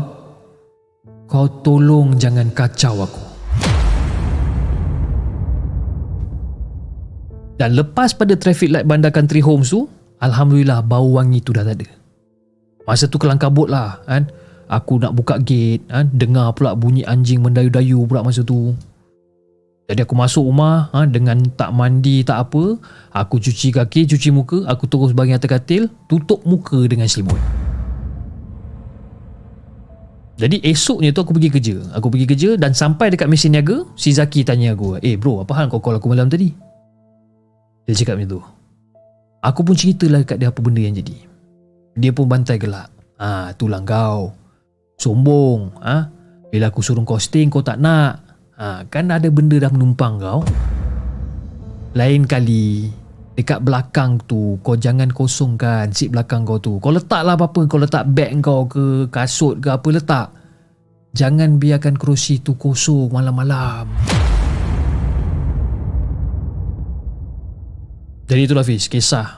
kau tolong jangan kacau aku. Dan lepas pada traffic light bandar country homes tu, Alhamdulillah bau wangi tu dah tak ada. Masa tu kelang kabut lah kan Aku nak buka gate kan? Dengar pula bunyi anjing mendayu-dayu pula masa tu Jadi aku masuk rumah ha, dengan tak mandi tak apa. Aku cuci kaki, cuci muka. Aku terus bagi atas katil. Tutup muka dengan selimut. Jadi esoknya tu aku pergi kerja. Aku pergi kerja dan sampai dekat mesin niaga, si Zaki tanya aku, "Eh bro, apa hal kau call aku malam tadi?" Dia cakap macam tu. Aku pun ceritalah dekat dia apa benda yang jadi. Dia pun bantai gelak. Ah, ha, itulah kau. Sombong, ah. Ha? Bila aku suruh kau stay kau tak nak. Ha, kan ada benda dah menumpang kau. Lain kali dekat belakang tu kau jangan kosongkan seat belakang kau tu. Kau letaklah apa-apa, kau letak beg kau ke kasut ke apa letak. Jangan biarkan kerusi tu kosong malam-malam. Jadi itulah Hafiz, kisah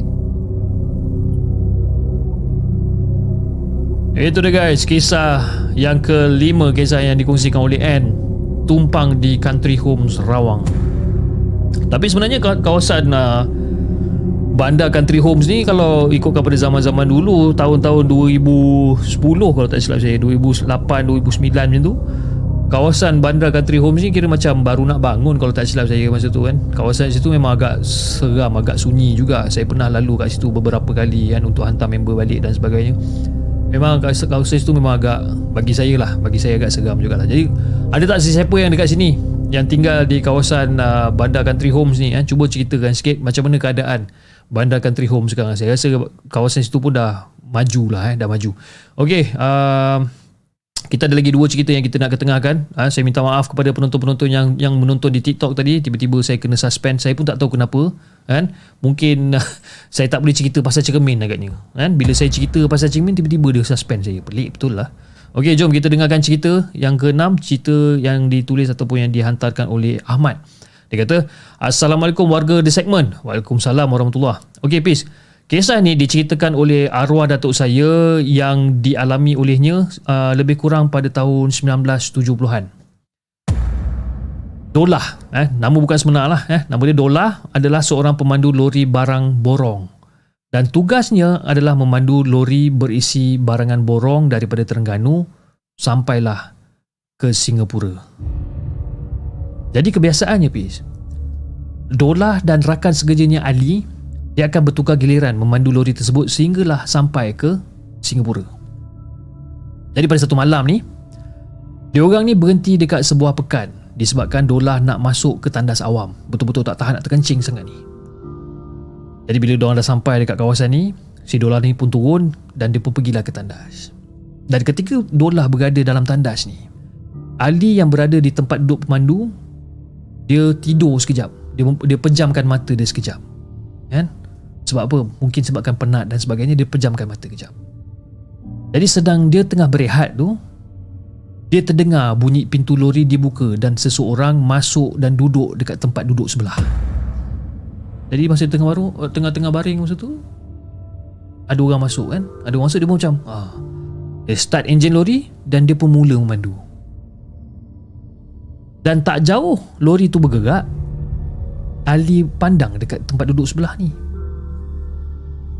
Itu dia guys, kisah yang kelima kisah yang dikongsikan oleh Anne. Tumpang di Country Homes Rawang. Tapi sebenarnya kawasan uh, bandar Country Homes ni kalau ikutkan pada zaman-zaman dulu tahun-tahun 2010 kalau tak silap saya 2008 2009 macam tu kawasan bandar country homes ni kira macam baru nak bangun kalau tak silap saya masa tu kan. Kawasan situ memang agak seram agak sunyi juga. Saya pernah lalu kat situ beberapa kali kan untuk hantar member balik dan sebagainya memang kawasan situ memang agak bagi saya lah bagi saya agak seram juga lah jadi ada tak sesiapa yang dekat sini yang tinggal di kawasan uh, bandar country homes ni kan cuba ceritakan sikit macam mana keadaan bandar country homes sekarang saya rasa kawasan situ pun dah maju lah eh, dah maju ok uh, kita ada lagi dua cerita yang kita nak ketengahkan. Ha, saya minta maaf kepada penonton-penonton yang yang menonton di TikTok tadi. Tiba-tiba saya kena suspend. Saya pun tak tahu kenapa. Kan? Mungkin saya tak boleh cerita pasal cermin agaknya. Kan? Bila saya cerita pasal cermin, tiba-tiba dia suspend saya. Pelik betul lah. Okey, jom kita dengarkan cerita yang keenam. Cerita yang ditulis ataupun yang dihantarkan oleh Ahmad. Dia kata, Assalamualaikum warga The Segment. Waalaikumsalam warahmatullahi Okey, peace. Kisah ni diceritakan oleh arwah datuk saya yang dialami olehnya uh, lebih kurang pada tahun 1970-an. Dolah, eh, nama bukan sebenar lah. Eh. Nama dia Dolah adalah seorang pemandu lori barang borong. Dan tugasnya adalah memandu lori berisi barangan borong daripada Terengganu sampailah ke Singapura. Jadi kebiasaannya, Pis. Dolah dan rakan segerjanya Ali dia akan bertukar giliran memandu lori tersebut sehinggalah sampai ke Singapura. Jadi pada satu malam ni, dia orang ni berhenti dekat sebuah pekan disebabkan Dolah nak masuk ke tandas awam. Betul-betul tak tahan nak terkencing sangat ni. Jadi bila diorang dah sampai dekat kawasan ni, si Dolah ni pun turun dan dia pun pergilah ke tandas. Dan ketika Dolah berada dalam tandas ni, Ali yang berada di tempat duduk pemandu, dia tidur sekejap. Dia, dia pejamkan mata dia sekejap. Kan? Sebab apa? Mungkin sebabkan penat dan sebagainya dia pejamkan mata kejap. Jadi sedang dia tengah berehat tu dia terdengar bunyi pintu lori dibuka dan seseorang masuk dan duduk dekat tempat duduk sebelah. Jadi masa tengah baru tengah-tengah baring masa tu ada orang masuk kan? Ada orang masuk dia pun macam ah. Dia start enjin lori dan dia pun mula memandu. Dan tak jauh lori tu bergerak Ali pandang dekat tempat duduk sebelah ni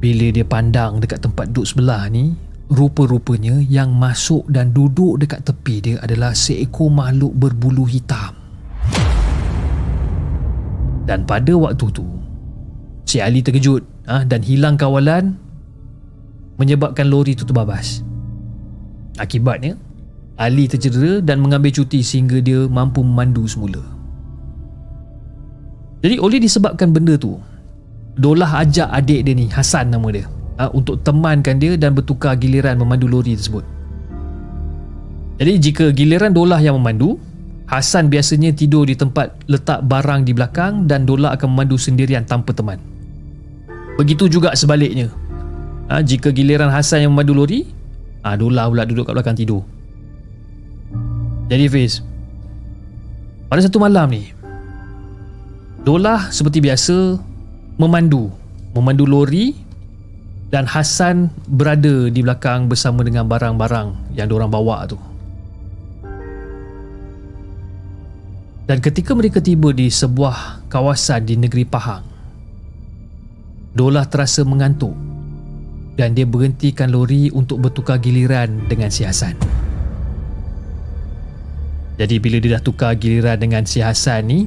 bila dia pandang dekat tempat duduk sebelah ni, rupa-rupanya yang masuk dan duduk dekat tepi dia adalah seekor makhluk berbulu hitam. Dan pada waktu tu, si Ali terkejut ha, dan hilang kawalan menyebabkan lori itu terbabas. Akibatnya, Ali tercedera dan mengambil cuti sehingga dia mampu memandu semula. Jadi oleh disebabkan benda tu, Dolah ajak adik dia ni Hasan nama dia uh, Untuk temankan dia Dan bertukar giliran memandu lori tersebut. Jadi jika giliran Dolah yang memandu Hasan biasanya tidur di tempat letak barang di belakang Dan Dolah akan memandu sendirian tanpa teman. Begitu juga sebaliknya. Uh, Jika giliran Hasan yang memandu lori uh, Dolah pula duduk kat belakang tidur. Jadi Fiz Pada satu malam ni Dolah seperti biasa memandu memandu lori dan Hasan berada di belakang bersama dengan barang-barang yang diorang bawa tu. Dan ketika mereka tiba di sebuah kawasan di negeri Pahang, Dolah terasa mengantuk dan dia berhentikan lori untuk bertukar giliran dengan si Hasan. Jadi bila dia dah tukar giliran dengan si Hasan ni,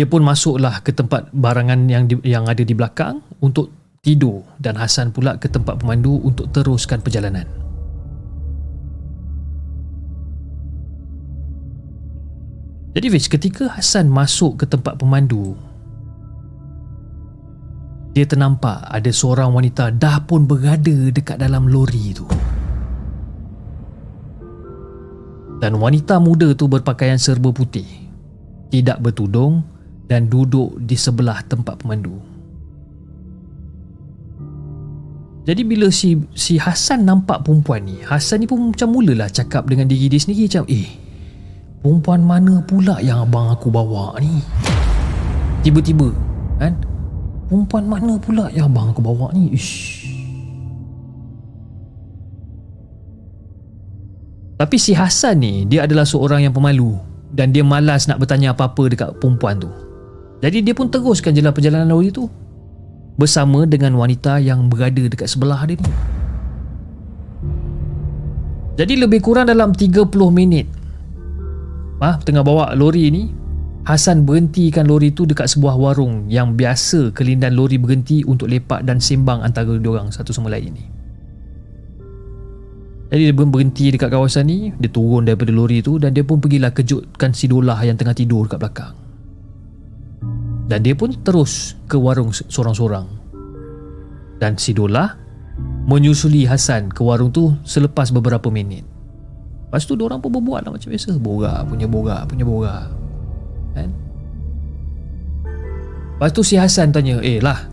dia pun masuklah ke tempat barangan yang di, yang ada di belakang untuk tidur dan Hasan pula ke tempat pemandu untuk teruskan perjalanan. Jadi Fiz, ketika Hasan masuk ke tempat pemandu, dia ternampak ada seorang wanita dah pun berada dekat dalam lori tu. Dan wanita muda tu berpakaian serba putih, tidak bertudung dan duduk di sebelah tempat pemandu. Jadi bila si si Hasan nampak perempuan ni, Hasan ni pun macam mulalah cakap dengan diri dia sendiri macam, "Eh, Perempuan mana pula yang abang aku bawa ni? Tiba-tiba kan? Perempuan mana pula yang abang aku bawa ni? Ish. Tapi si Hasan ni dia adalah seorang yang pemalu dan dia malas nak bertanya apa-apa dekat perempuan tu. Jadi dia pun teruskan jalan perjalanan lori tu bersama dengan wanita yang berada dekat sebelah dia ni. Jadi lebih kurang dalam 30 minit ah, tengah bawa lori ni Hasan berhentikan lori tu dekat sebuah warung yang biasa kelindan lori berhenti untuk lepak dan sembang antara diorang satu sama lain ni. Jadi dia pun berhenti dekat kawasan ni, dia turun daripada lori tu dan dia pun pergilah kejutkan si Dolah yang tengah tidur dekat belakang. Dan dia pun terus ke warung sorang-sorang. Dan si Dolah menyusuli Hasan ke warung tu selepas beberapa minit. Lepas tu orang pun berbual lah macam biasa Borak punya borak punya borak Kan Lepas tu si Hasan tanya Eh lah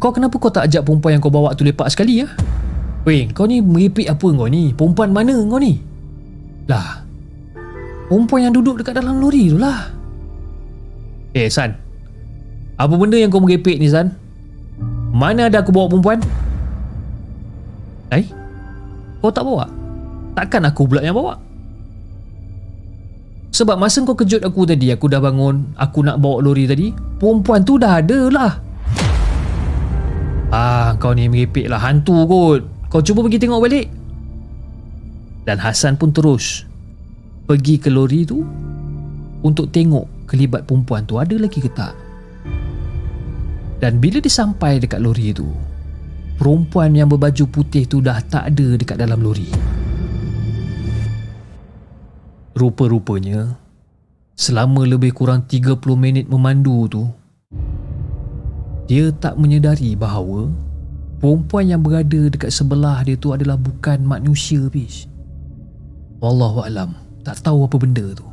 Kau kenapa kau tak ajak perempuan yang kau bawa tu lepak sekali ya? Weh kau ni meripik apa kau ni Perempuan mana kau ni Lah Perempuan yang duduk dekat dalam lori tu lah Eh San. Apa benda yang kau meripik ni San? Mana ada aku bawa perempuan? Eh? Kau tak bawa? Takkan aku pula yang bawa? Sebab masa kau kejut aku tadi Aku dah bangun Aku nak bawa lori tadi Perempuan tu dah ada lah. Ah, kau ni meripik lah. Hantu kot. Kau cuba pergi tengok balik. Dan Hasan pun terus Pergi ke lori tu Untuk tengok Kelibat perempuan tu Ada lagi ke tak Dan bila dia sampai dekat lori tu Perempuan yang berbaju putih tu dah tak ada dekat dalam lori. Rupa-rupanya Selama lebih kurang 30 minit memandu tu Dia tak menyedari bahawa Perempuan yang berada dekat sebelah dia tu adalah bukan manusia bis. Wallahualam Tak tahu apa benda tu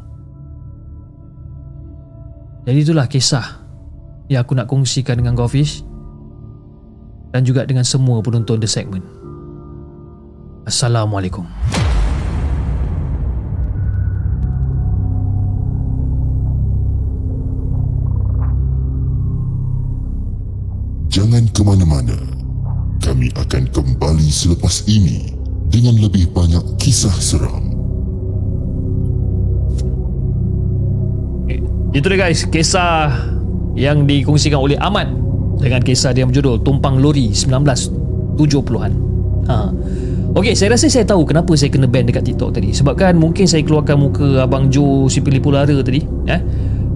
Jadi itulah kisah Yang aku nak kongsikan dengan kau Fish Dan juga dengan semua penonton The Segment Assalamualaikum Jangan ke mana-mana. Kami akan kembali selepas ini dengan lebih banyak kisah seram. Itu dia guys, kisah yang dikongsikan oleh Ahmad dengan kisah dia berjudul Tumpang Lori 1970-an. Ha. Okey, saya rasa saya tahu kenapa saya kena ban dekat TikTok tadi. Sebab kan mungkin saya keluarkan muka Abang Joe si pilih Pulara tadi. Eh?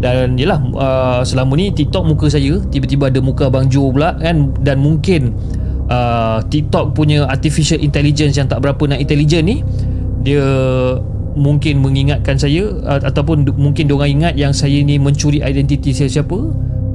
dan yalah uh, selama ni TikTok muka saya tiba-tiba ada muka Abang Joe pula kan dan mungkin uh, TikTok punya artificial intelligence yang tak berapa nak intelligent ni dia mungkin mengingatkan saya ataupun mungkin dia orang ingat yang saya ni mencuri identiti saya siapa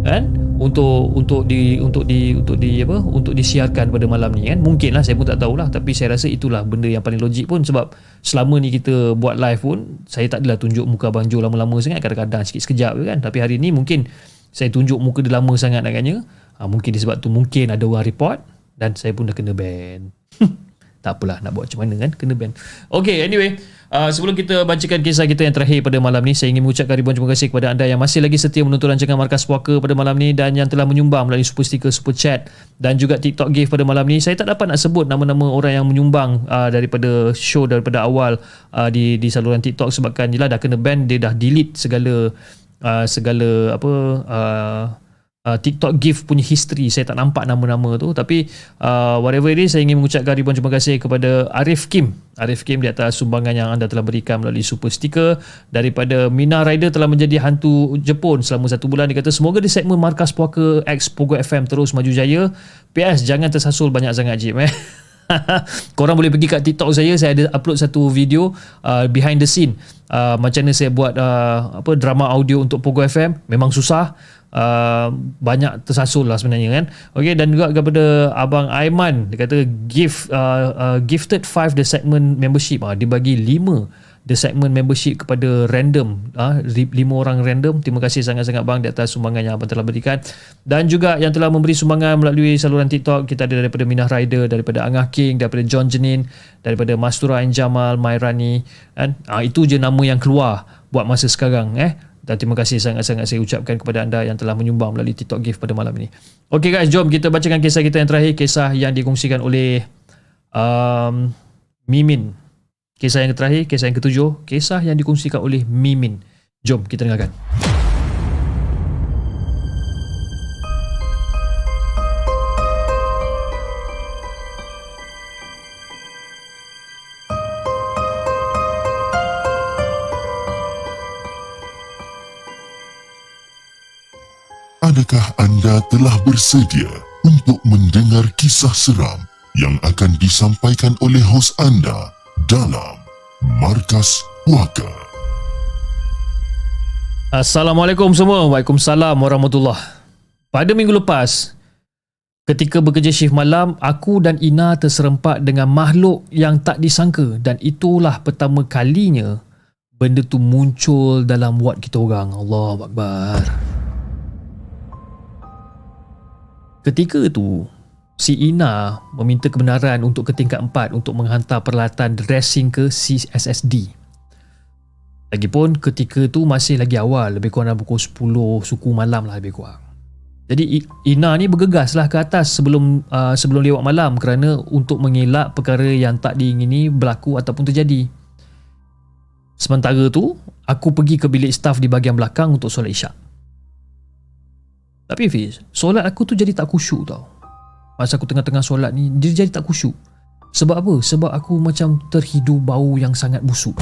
kan? Untuk untuk di untuk di untuk di apa untuk disiarkan pada malam ni kan? Mungkinlah saya pun tak tahulah. Tapi saya rasa itulah benda yang paling logik pun. Sebab selama ni kita buat live pun saya tak adalah tunjuk muka Abang Jo lama-lama sangat. Kadang-kadang sikit sekejap kan? Tapi hari ni mungkin saya tunjuk muka dia lama sangat agaknya. Ha, mungkin disebab tu mungkin ada orang report dan saya pun dah kena ban. Tak apalah nak buat macam mana kan? Kena ban. Ok anyway Uh, sebelum kita bacakan kisah kita yang terakhir pada malam ni, saya ingin mengucapkan ribuan terima kasih kepada anda yang masih lagi setia menonton rancangan Markas Puaka pada malam ni dan yang telah menyumbang melalui super sticker, super chat dan juga TikTok gift pada malam ni. Saya tak dapat nak sebut nama-nama orang yang menyumbang uh, daripada show daripada awal uh, di di saluran TikTok sebabkan jelah dah kena ban, dia dah delete segala uh, segala apa uh, uh, TikTok gift punya history. Saya tak nampak nama-nama tu tapi uh, whatever it is saya ingin mengucapkan ribuan terima kasih kepada Arif Kim. Arif Kim di atas sumbangan yang anda telah berikan melalui super sticker daripada Mina Rider telah menjadi hantu Jepun selama satu bulan. Dia kata semoga di segmen Markas Puaka X Pogo FM terus maju jaya. PS jangan tersasul banyak sangat Jim eh. Korang boleh pergi kat TikTok saya. Saya ada upload satu video uh, behind the scene. Uh, macam mana saya buat uh, apa drama audio untuk Pogo FM memang susah uh, banyak tersasul lah sebenarnya kan? Okay, dan juga kepada Abang Aiman dia kata gift uh, uh, gifted 5 the segment membership. Uh, dia bagi 5 the segment membership kepada random. Ah lima orang random. Terima kasih sangat-sangat bang di atas sumbangan yang abang telah berikan. Dan juga yang telah memberi sumbangan melalui saluran TikTok kita ada daripada Minah Rider daripada Angah King daripada John Jenin daripada Mastura Jamal Mairani kan? Ah itu je nama yang keluar buat masa sekarang eh dan terima kasih sangat-sangat saya ucapkan kepada anda yang telah menyumbang melalui TikTok gift pada malam ini. Okay guys, jom kita bacakan kisah kita yang terakhir, kisah yang dikongsikan oleh um, Mimin. Kisah yang terakhir, kisah yang ketujuh, kisah yang dikongsikan oleh Mimin. Jom kita dengarkan. Adakah anda telah bersedia untuk mendengar kisah seram yang akan disampaikan oleh hos anda dalam Markas Puaka. Assalamualaikum semua. Waalaikumsalam warahmatullahi Pada minggu lepas, ketika bekerja shift malam, aku dan Ina terserempak dengan makhluk yang tak disangka dan itulah pertama kalinya benda tu muncul dalam ward kita orang. Allah Akbar. Ketika itu, si Ina meminta kebenaran untuk ke tingkat 4 untuk menghantar peralatan dressing ke CSSD. Lagipun ketika itu masih lagi awal, lebih kurang pukul 10 suku malam lah lebih kurang. Jadi Ina ni bergegas lah ke atas sebelum uh, sebelum lewat malam kerana untuk mengelak perkara yang tak diingini berlaku ataupun terjadi. Sementara tu, aku pergi ke bilik staf di bahagian belakang untuk solat isyak. Tapi Fiz, solat aku tu jadi tak khusyuk tau. Masa aku tengah-tengah solat ni Dia jadi tak khusyuk. Sebab apa? Sebab aku macam terhidu bau yang sangat busuk.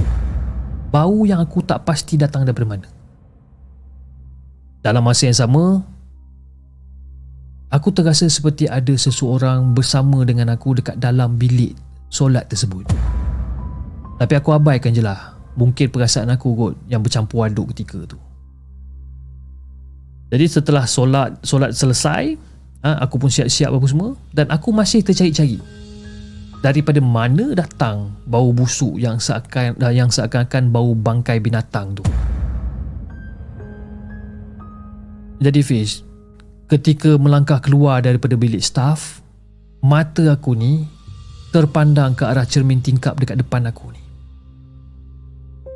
Bau yang aku tak pasti datang daripada mana. Dalam masa yang sama Aku terasa seperti ada seseorang bersama dengan aku dekat dalam bilik solat tersebut. Tapi aku abaikan je lah. Mungkin perasaan aku kot yang bercampur aduk ketika tu Jadi setelah solat solat selesai ha, aku pun siap-siap apa semua dan aku masih tercari-cari. Daripada mana datang bau busuk yang seakan yang seakan-akan bau bangkai binatang tu? Jadi Fish ketika melangkah keluar daripada bilik staff mata aku ni terpandang ke arah cermin tingkap dekat depan aku ni.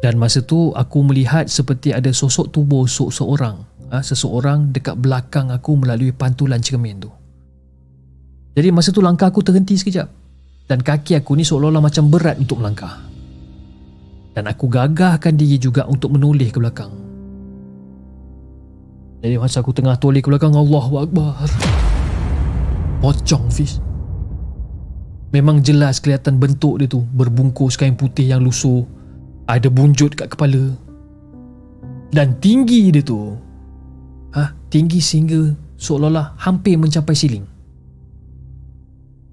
Dan masa tu aku melihat seperti ada sosok tubuh seorang ha, seseorang dekat belakang aku melalui pantulan cermin tu. Jadi masa tu langkah aku terhenti sekejap dan kaki aku ni seolah-olah macam berat untuk melangkah. Dan aku gagahkan diri juga untuk menoleh ke belakang. Jadi masa aku tengah toleh ke belakang Allahu Akbar. Pocong fish. Memang jelas kelihatan bentuk dia tu berbungkus kain putih yang lusuh. Ada bunjut kat kepala. Dan tinggi dia tu tinggi sehingga seolah-olah hampir mencapai siling.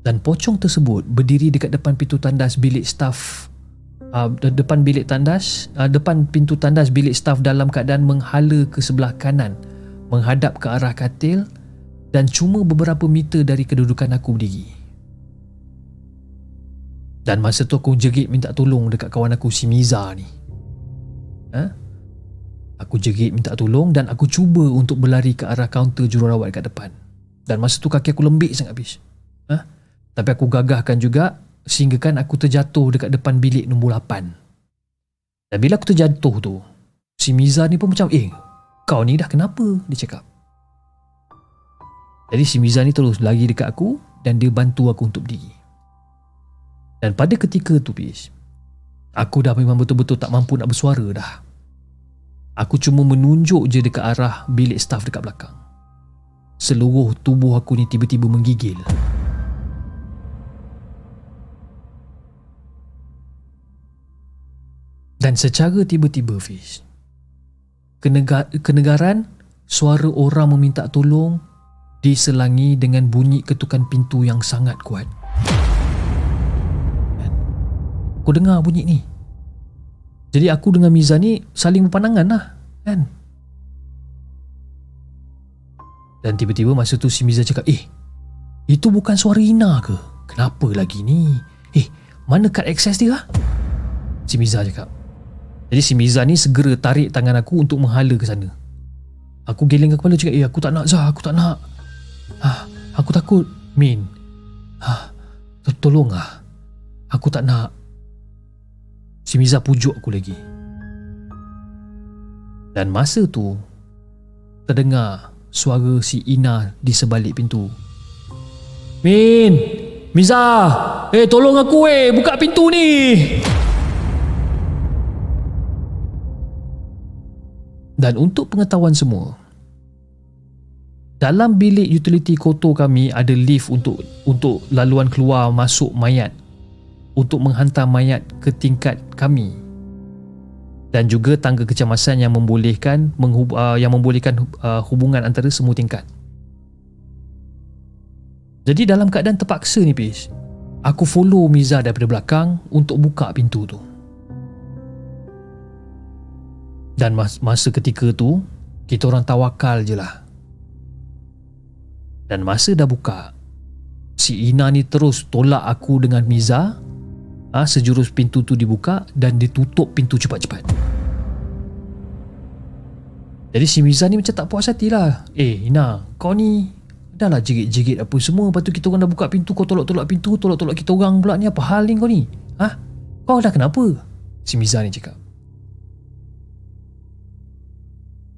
Dan pocong tersebut berdiri dekat depan pintu tandas bilik staf uh, depan bilik tandas uh, depan pintu tandas bilik staf dalam keadaan menghala ke sebelah kanan menghadap ke arah katil dan cuma beberapa meter dari kedudukan aku berdiri. Dan masa tu aku jerit minta tolong dekat kawan aku si Miza ni. Ha? Aku jerit minta tolong dan aku cuba untuk berlari ke arah kaunter jururawat kat depan. Dan masa tu kaki aku lembik sangat habis. Ha? Tapi aku gagahkan juga sehingga kan aku terjatuh dekat depan bilik nombor 8. Dan bila aku terjatuh tu, si Miza ni pun macam, eh, kau ni dah kenapa? Dia cakap. Jadi si Miza ni terus lagi dekat aku dan dia bantu aku untuk berdiri. Dan pada ketika tu, Pish, aku dah memang betul-betul tak mampu nak bersuara dah. Aku cuma menunjuk je dekat arah bilik staf dekat belakang. Seluruh tubuh aku ni tiba-tiba menggigil. Dan secara tiba-tiba Fiz kenegar- Kenegaran Suara orang meminta tolong Diselangi dengan bunyi ketukan pintu yang sangat kuat? Aku dengar bunyi ni Jadi aku dengan Miza ni Saling berpandangan lah Kan Dan tiba-tiba masa tu si Miza cakap Eh Itu bukan suara Ina ke? Kenapa lagi ni? Eh Mana kad akses dia? Si Miza cakap jadi si Miza ni segera tarik tangan aku untuk menghala ke sana. Aku geleng kepala cakap, eh aku tak nak Zah, aku tak nak. Ah, aku takut, Min. Ah, tolong ah. Aku tak nak. Si Miza pujuk aku lagi. Dan masa tu, terdengar suara si Ina di sebalik pintu. Min! Miza! Eh, tolong aku eh! Buka pintu ni! Dan untuk pengetahuan semua, dalam bilik utility kotor kami ada lift untuk untuk laluan keluar masuk mayat untuk menghantar mayat ke tingkat kami dan juga tangga kecemasan yang membolehkan menghub, uh, yang membolehkan uh, hubungan antara semua tingkat. Jadi dalam keadaan terpaksa ni Pish, aku follow Miza daripada belakang untuk buka pintu tu. Dan mas- masa ketika tu Kita orang tawakal je lah Dan masa dah buka Si Ina ni terus tolak aku dengan Miza ha, Sejurus pintu tu dibuka Dan ditutup pintu cepat-cepat Jadi si Miza ni macam tak puas hati lah Eh Ina kau ni Dah lah jerit-jerit apa semua Lepas tu kita orang dah buka pintu Kau tolak-tolak pintu Tolak-tolak kita orang pula ni Apa hal ni kau ni Ha? Kau dah kenapa? Si Miza ni cakap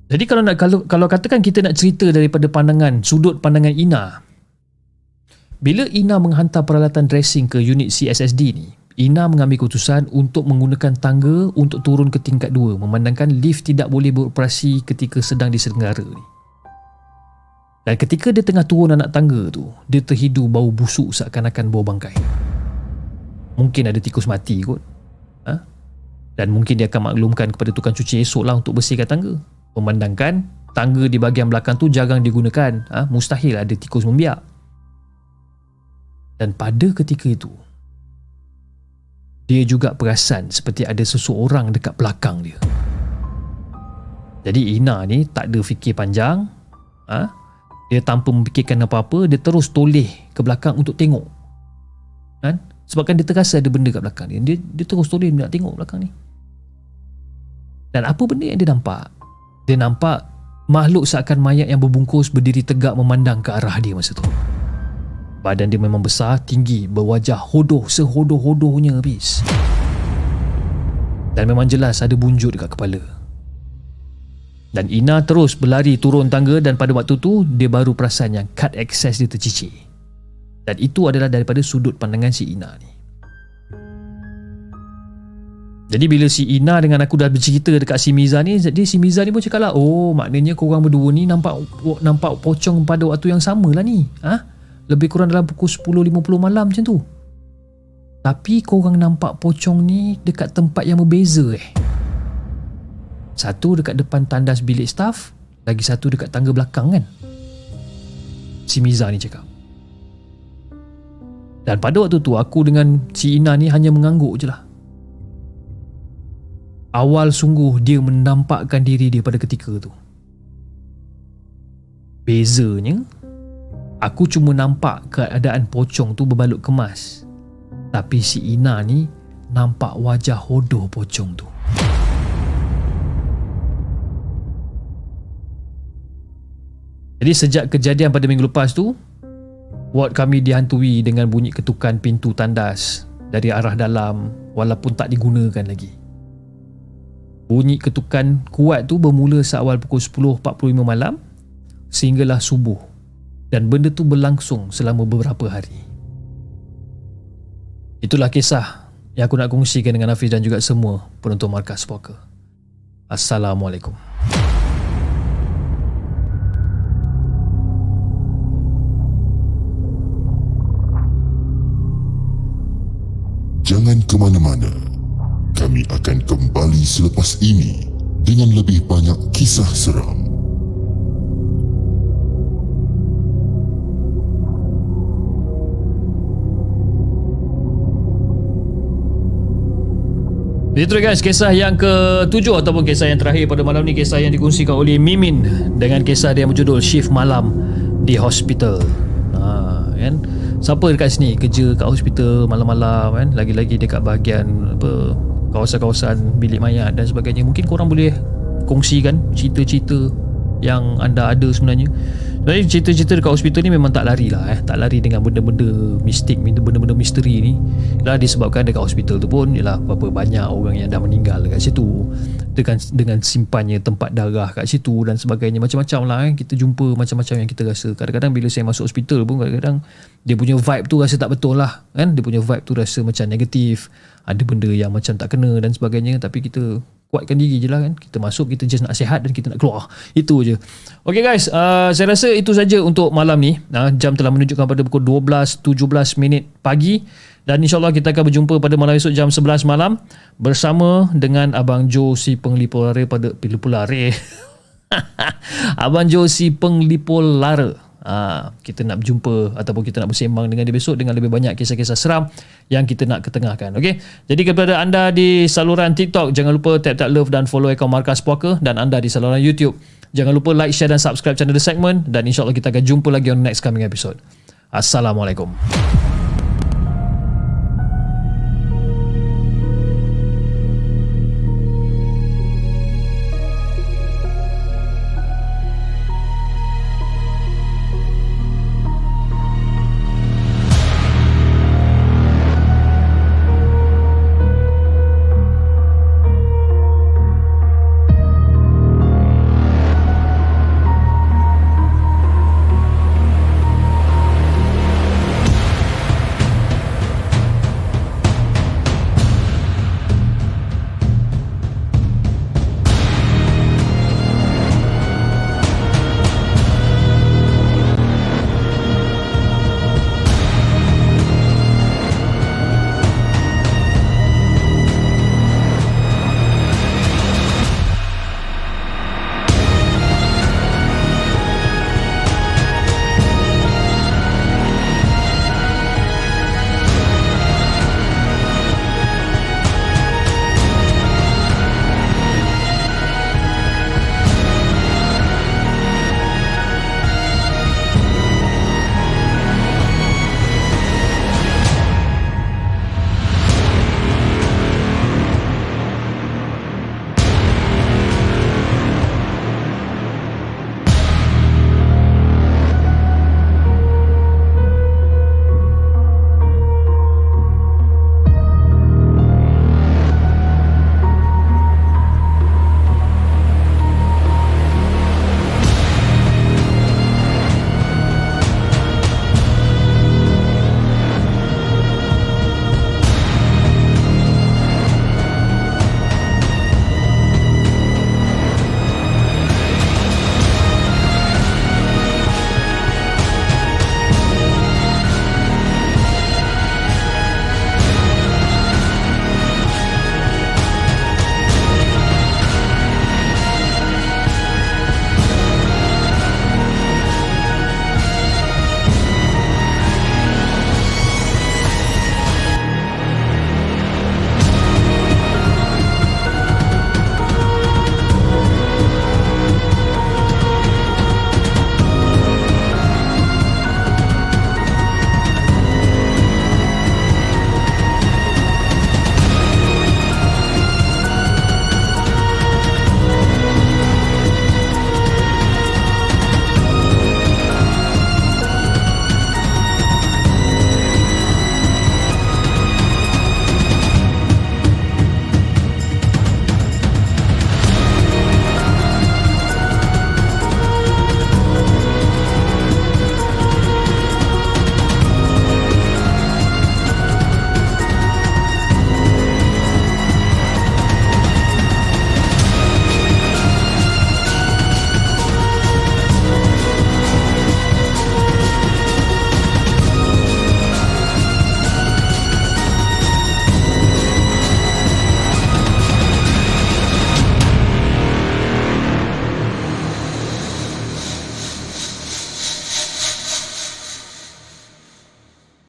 Jadi kalau nak kalau kalau katakan kita nak cerita daripada pandangan sudut pandangan Ina. Bila Ina menghantar peralatan dressing ke unit CSSD ni, Ina mengambil keputusan untuk menggunakan tangga untuk turun ke tingkat 2 memandangkan lift tidak boleh beroperasi ketika sedang diselenggara ni. Dan ketika dia tengah turun anak tangga tu, dia terhidu bau busuk seakan-akan bau bangkai. Mungkin ada tikus mati kot. Ha? Dan mungkin dia akan maklumkan kepada tukang cuci esok lah untuk bersihkan tangga. Memandangkan tangga di bahagian belakang tu jarang digunakan. Ha? Mustahil ada tikus membiak. Dan pada ketika itu, dia juga perasan seperti ada seseorang dekat belakang dia. Jadi Ina ni tak ada fikir panjang. Ha? Dia tanpa memikirkan apa-apa, dia terus toleh ke belakang untuk tengok. Kan? Sebabkan dia terasa ada benda kat belakang dia. Dia, dia terus toleh nak tengok belakang ni. Dan apa benda yang dia nampak? Dia nampak makhluk seakan mayat yang berbungkus berdiri tegak memandang ke arah dia masa tu. Badan dia memang besar, tinggi, berwajah hodoh sehodoh-hodohnya habis. Dan memang jelas ada bunjut dekat kepala. Dan Ina terus berlari turun tangga dan pada waktu tu dia baru perasan yang kad akses dia tercicir. Dan itu adalah daripada sudut pandangan si Ina ni. Jadi bila si Ina dengan aku dah bercerita dekat si Miza ni, jadi si Miza ni pun cakap lah, oh maknanya korang berdua ni nampak nampak pocong pada waktu yang sama lah ni. Ha? Lebih kurang dalam pukul 10.50 malam macam tu. Tapi korang nampak pocong ni dekat tempat yang berbeza eh. Satu dekat depan tandas bilik staff, lagi satu dekat tangga belakang kan. Si Miza ni cakap. Dan pada waktu tu aku dengan si Ina ni hanya mengangguk je lah. Awal sungguh dia menampakkan diri dia pada ketika tu. Bezanya, aku cuma nampak keadaan pocong tu berbalut kemas. Tapi si Ina ni nampak wajah hodoh pocong tu. Jadi sejak kejadian pada minggu lepas tu, ward kami dihantui dengan bunyi ketukan pintu tandas dari arah dalam walaupun tak digunakan lagi. Bunyi ketukan kuat tu bermula seawal pukul 10.45 malam sehinggalah subuh dan benda tu berlangsung selama beberapa hari. Itulah kisah yang aku nak kongsikan dengan Hafiz dan juga semua penonton Markas Poker. Assalamualaikum. Jangan ke mana-mana. Kami akan kembali selepas ini dengan lebih banyak kisah seram. Itu guys, kisah yang ke-7 ataupun kisah yang terakhir pada malam ni kisah yang dikongsikan oleh Mimin dengan kisah dia yang berjudul Shift Malam di Hospital. Ha, kan? Siapa dekat sini kerja kat hospital malam-malam kan? Lagi-lagi dekat bahagian apa kawasan-kawasan bilik mayat dan sebagainya. Mungkin korang boleh kongsikan cerita-cerita yang anda ada sebenarnya. Sebenarnya cerita-cerita dekat hospital ni memang tak lari lah eh. Tak lari dengan benda-benda mistik, benda-benda misteri ni. Ialah disebabkan dekat hospital tu pun ialah berapa banyak orang yang dah meninggal dekat situ. Dengan dengan simpannya tempat darah kat situ dan sebagainya. Macam-macam lah eh. Kita jumpa macam-macam yang kita rasa. Kadang-kadang bila saya masuk hospital pun kadang-kadang dia punya vibe tu rasa tak betul lah. Kan? Dia punya vibe tu rasa macam negatif. Ada benda yang macam tak kena dan sebagainya. Tapi kita kuatkan diri je lah kan. Kita masuk kita just nak sihat dan kita nak keluar. Itu je. Ok guys. Uh, saya rasa itu saja untuk malam ni. Uh, jam telah menunjukkan pada pukul 12.17 minit pagi. Dan insyaAllah kita akan berjumpa pada malam esok jam 11 malam bersama dengan Abang Jo si penglipolare pada penglipolare Abang Jo si penglipolare Ha, kita nak berjumpa ataupun kita nak bersembang dengan dia besok dengan lebih banyak kisah-kisah seram yang kita nak ketengahkan. Okay? Jadi kepada anda di saluran TikTok, jangan lupa tap-tap love dan follow akaun Markas Puaka dan anda di saluran YouTube. Jangan lupa like, share dan subscribe channel The Segment dan insyaAllah kita akan jumpa lagi on next coming episode. Assalamualaikum.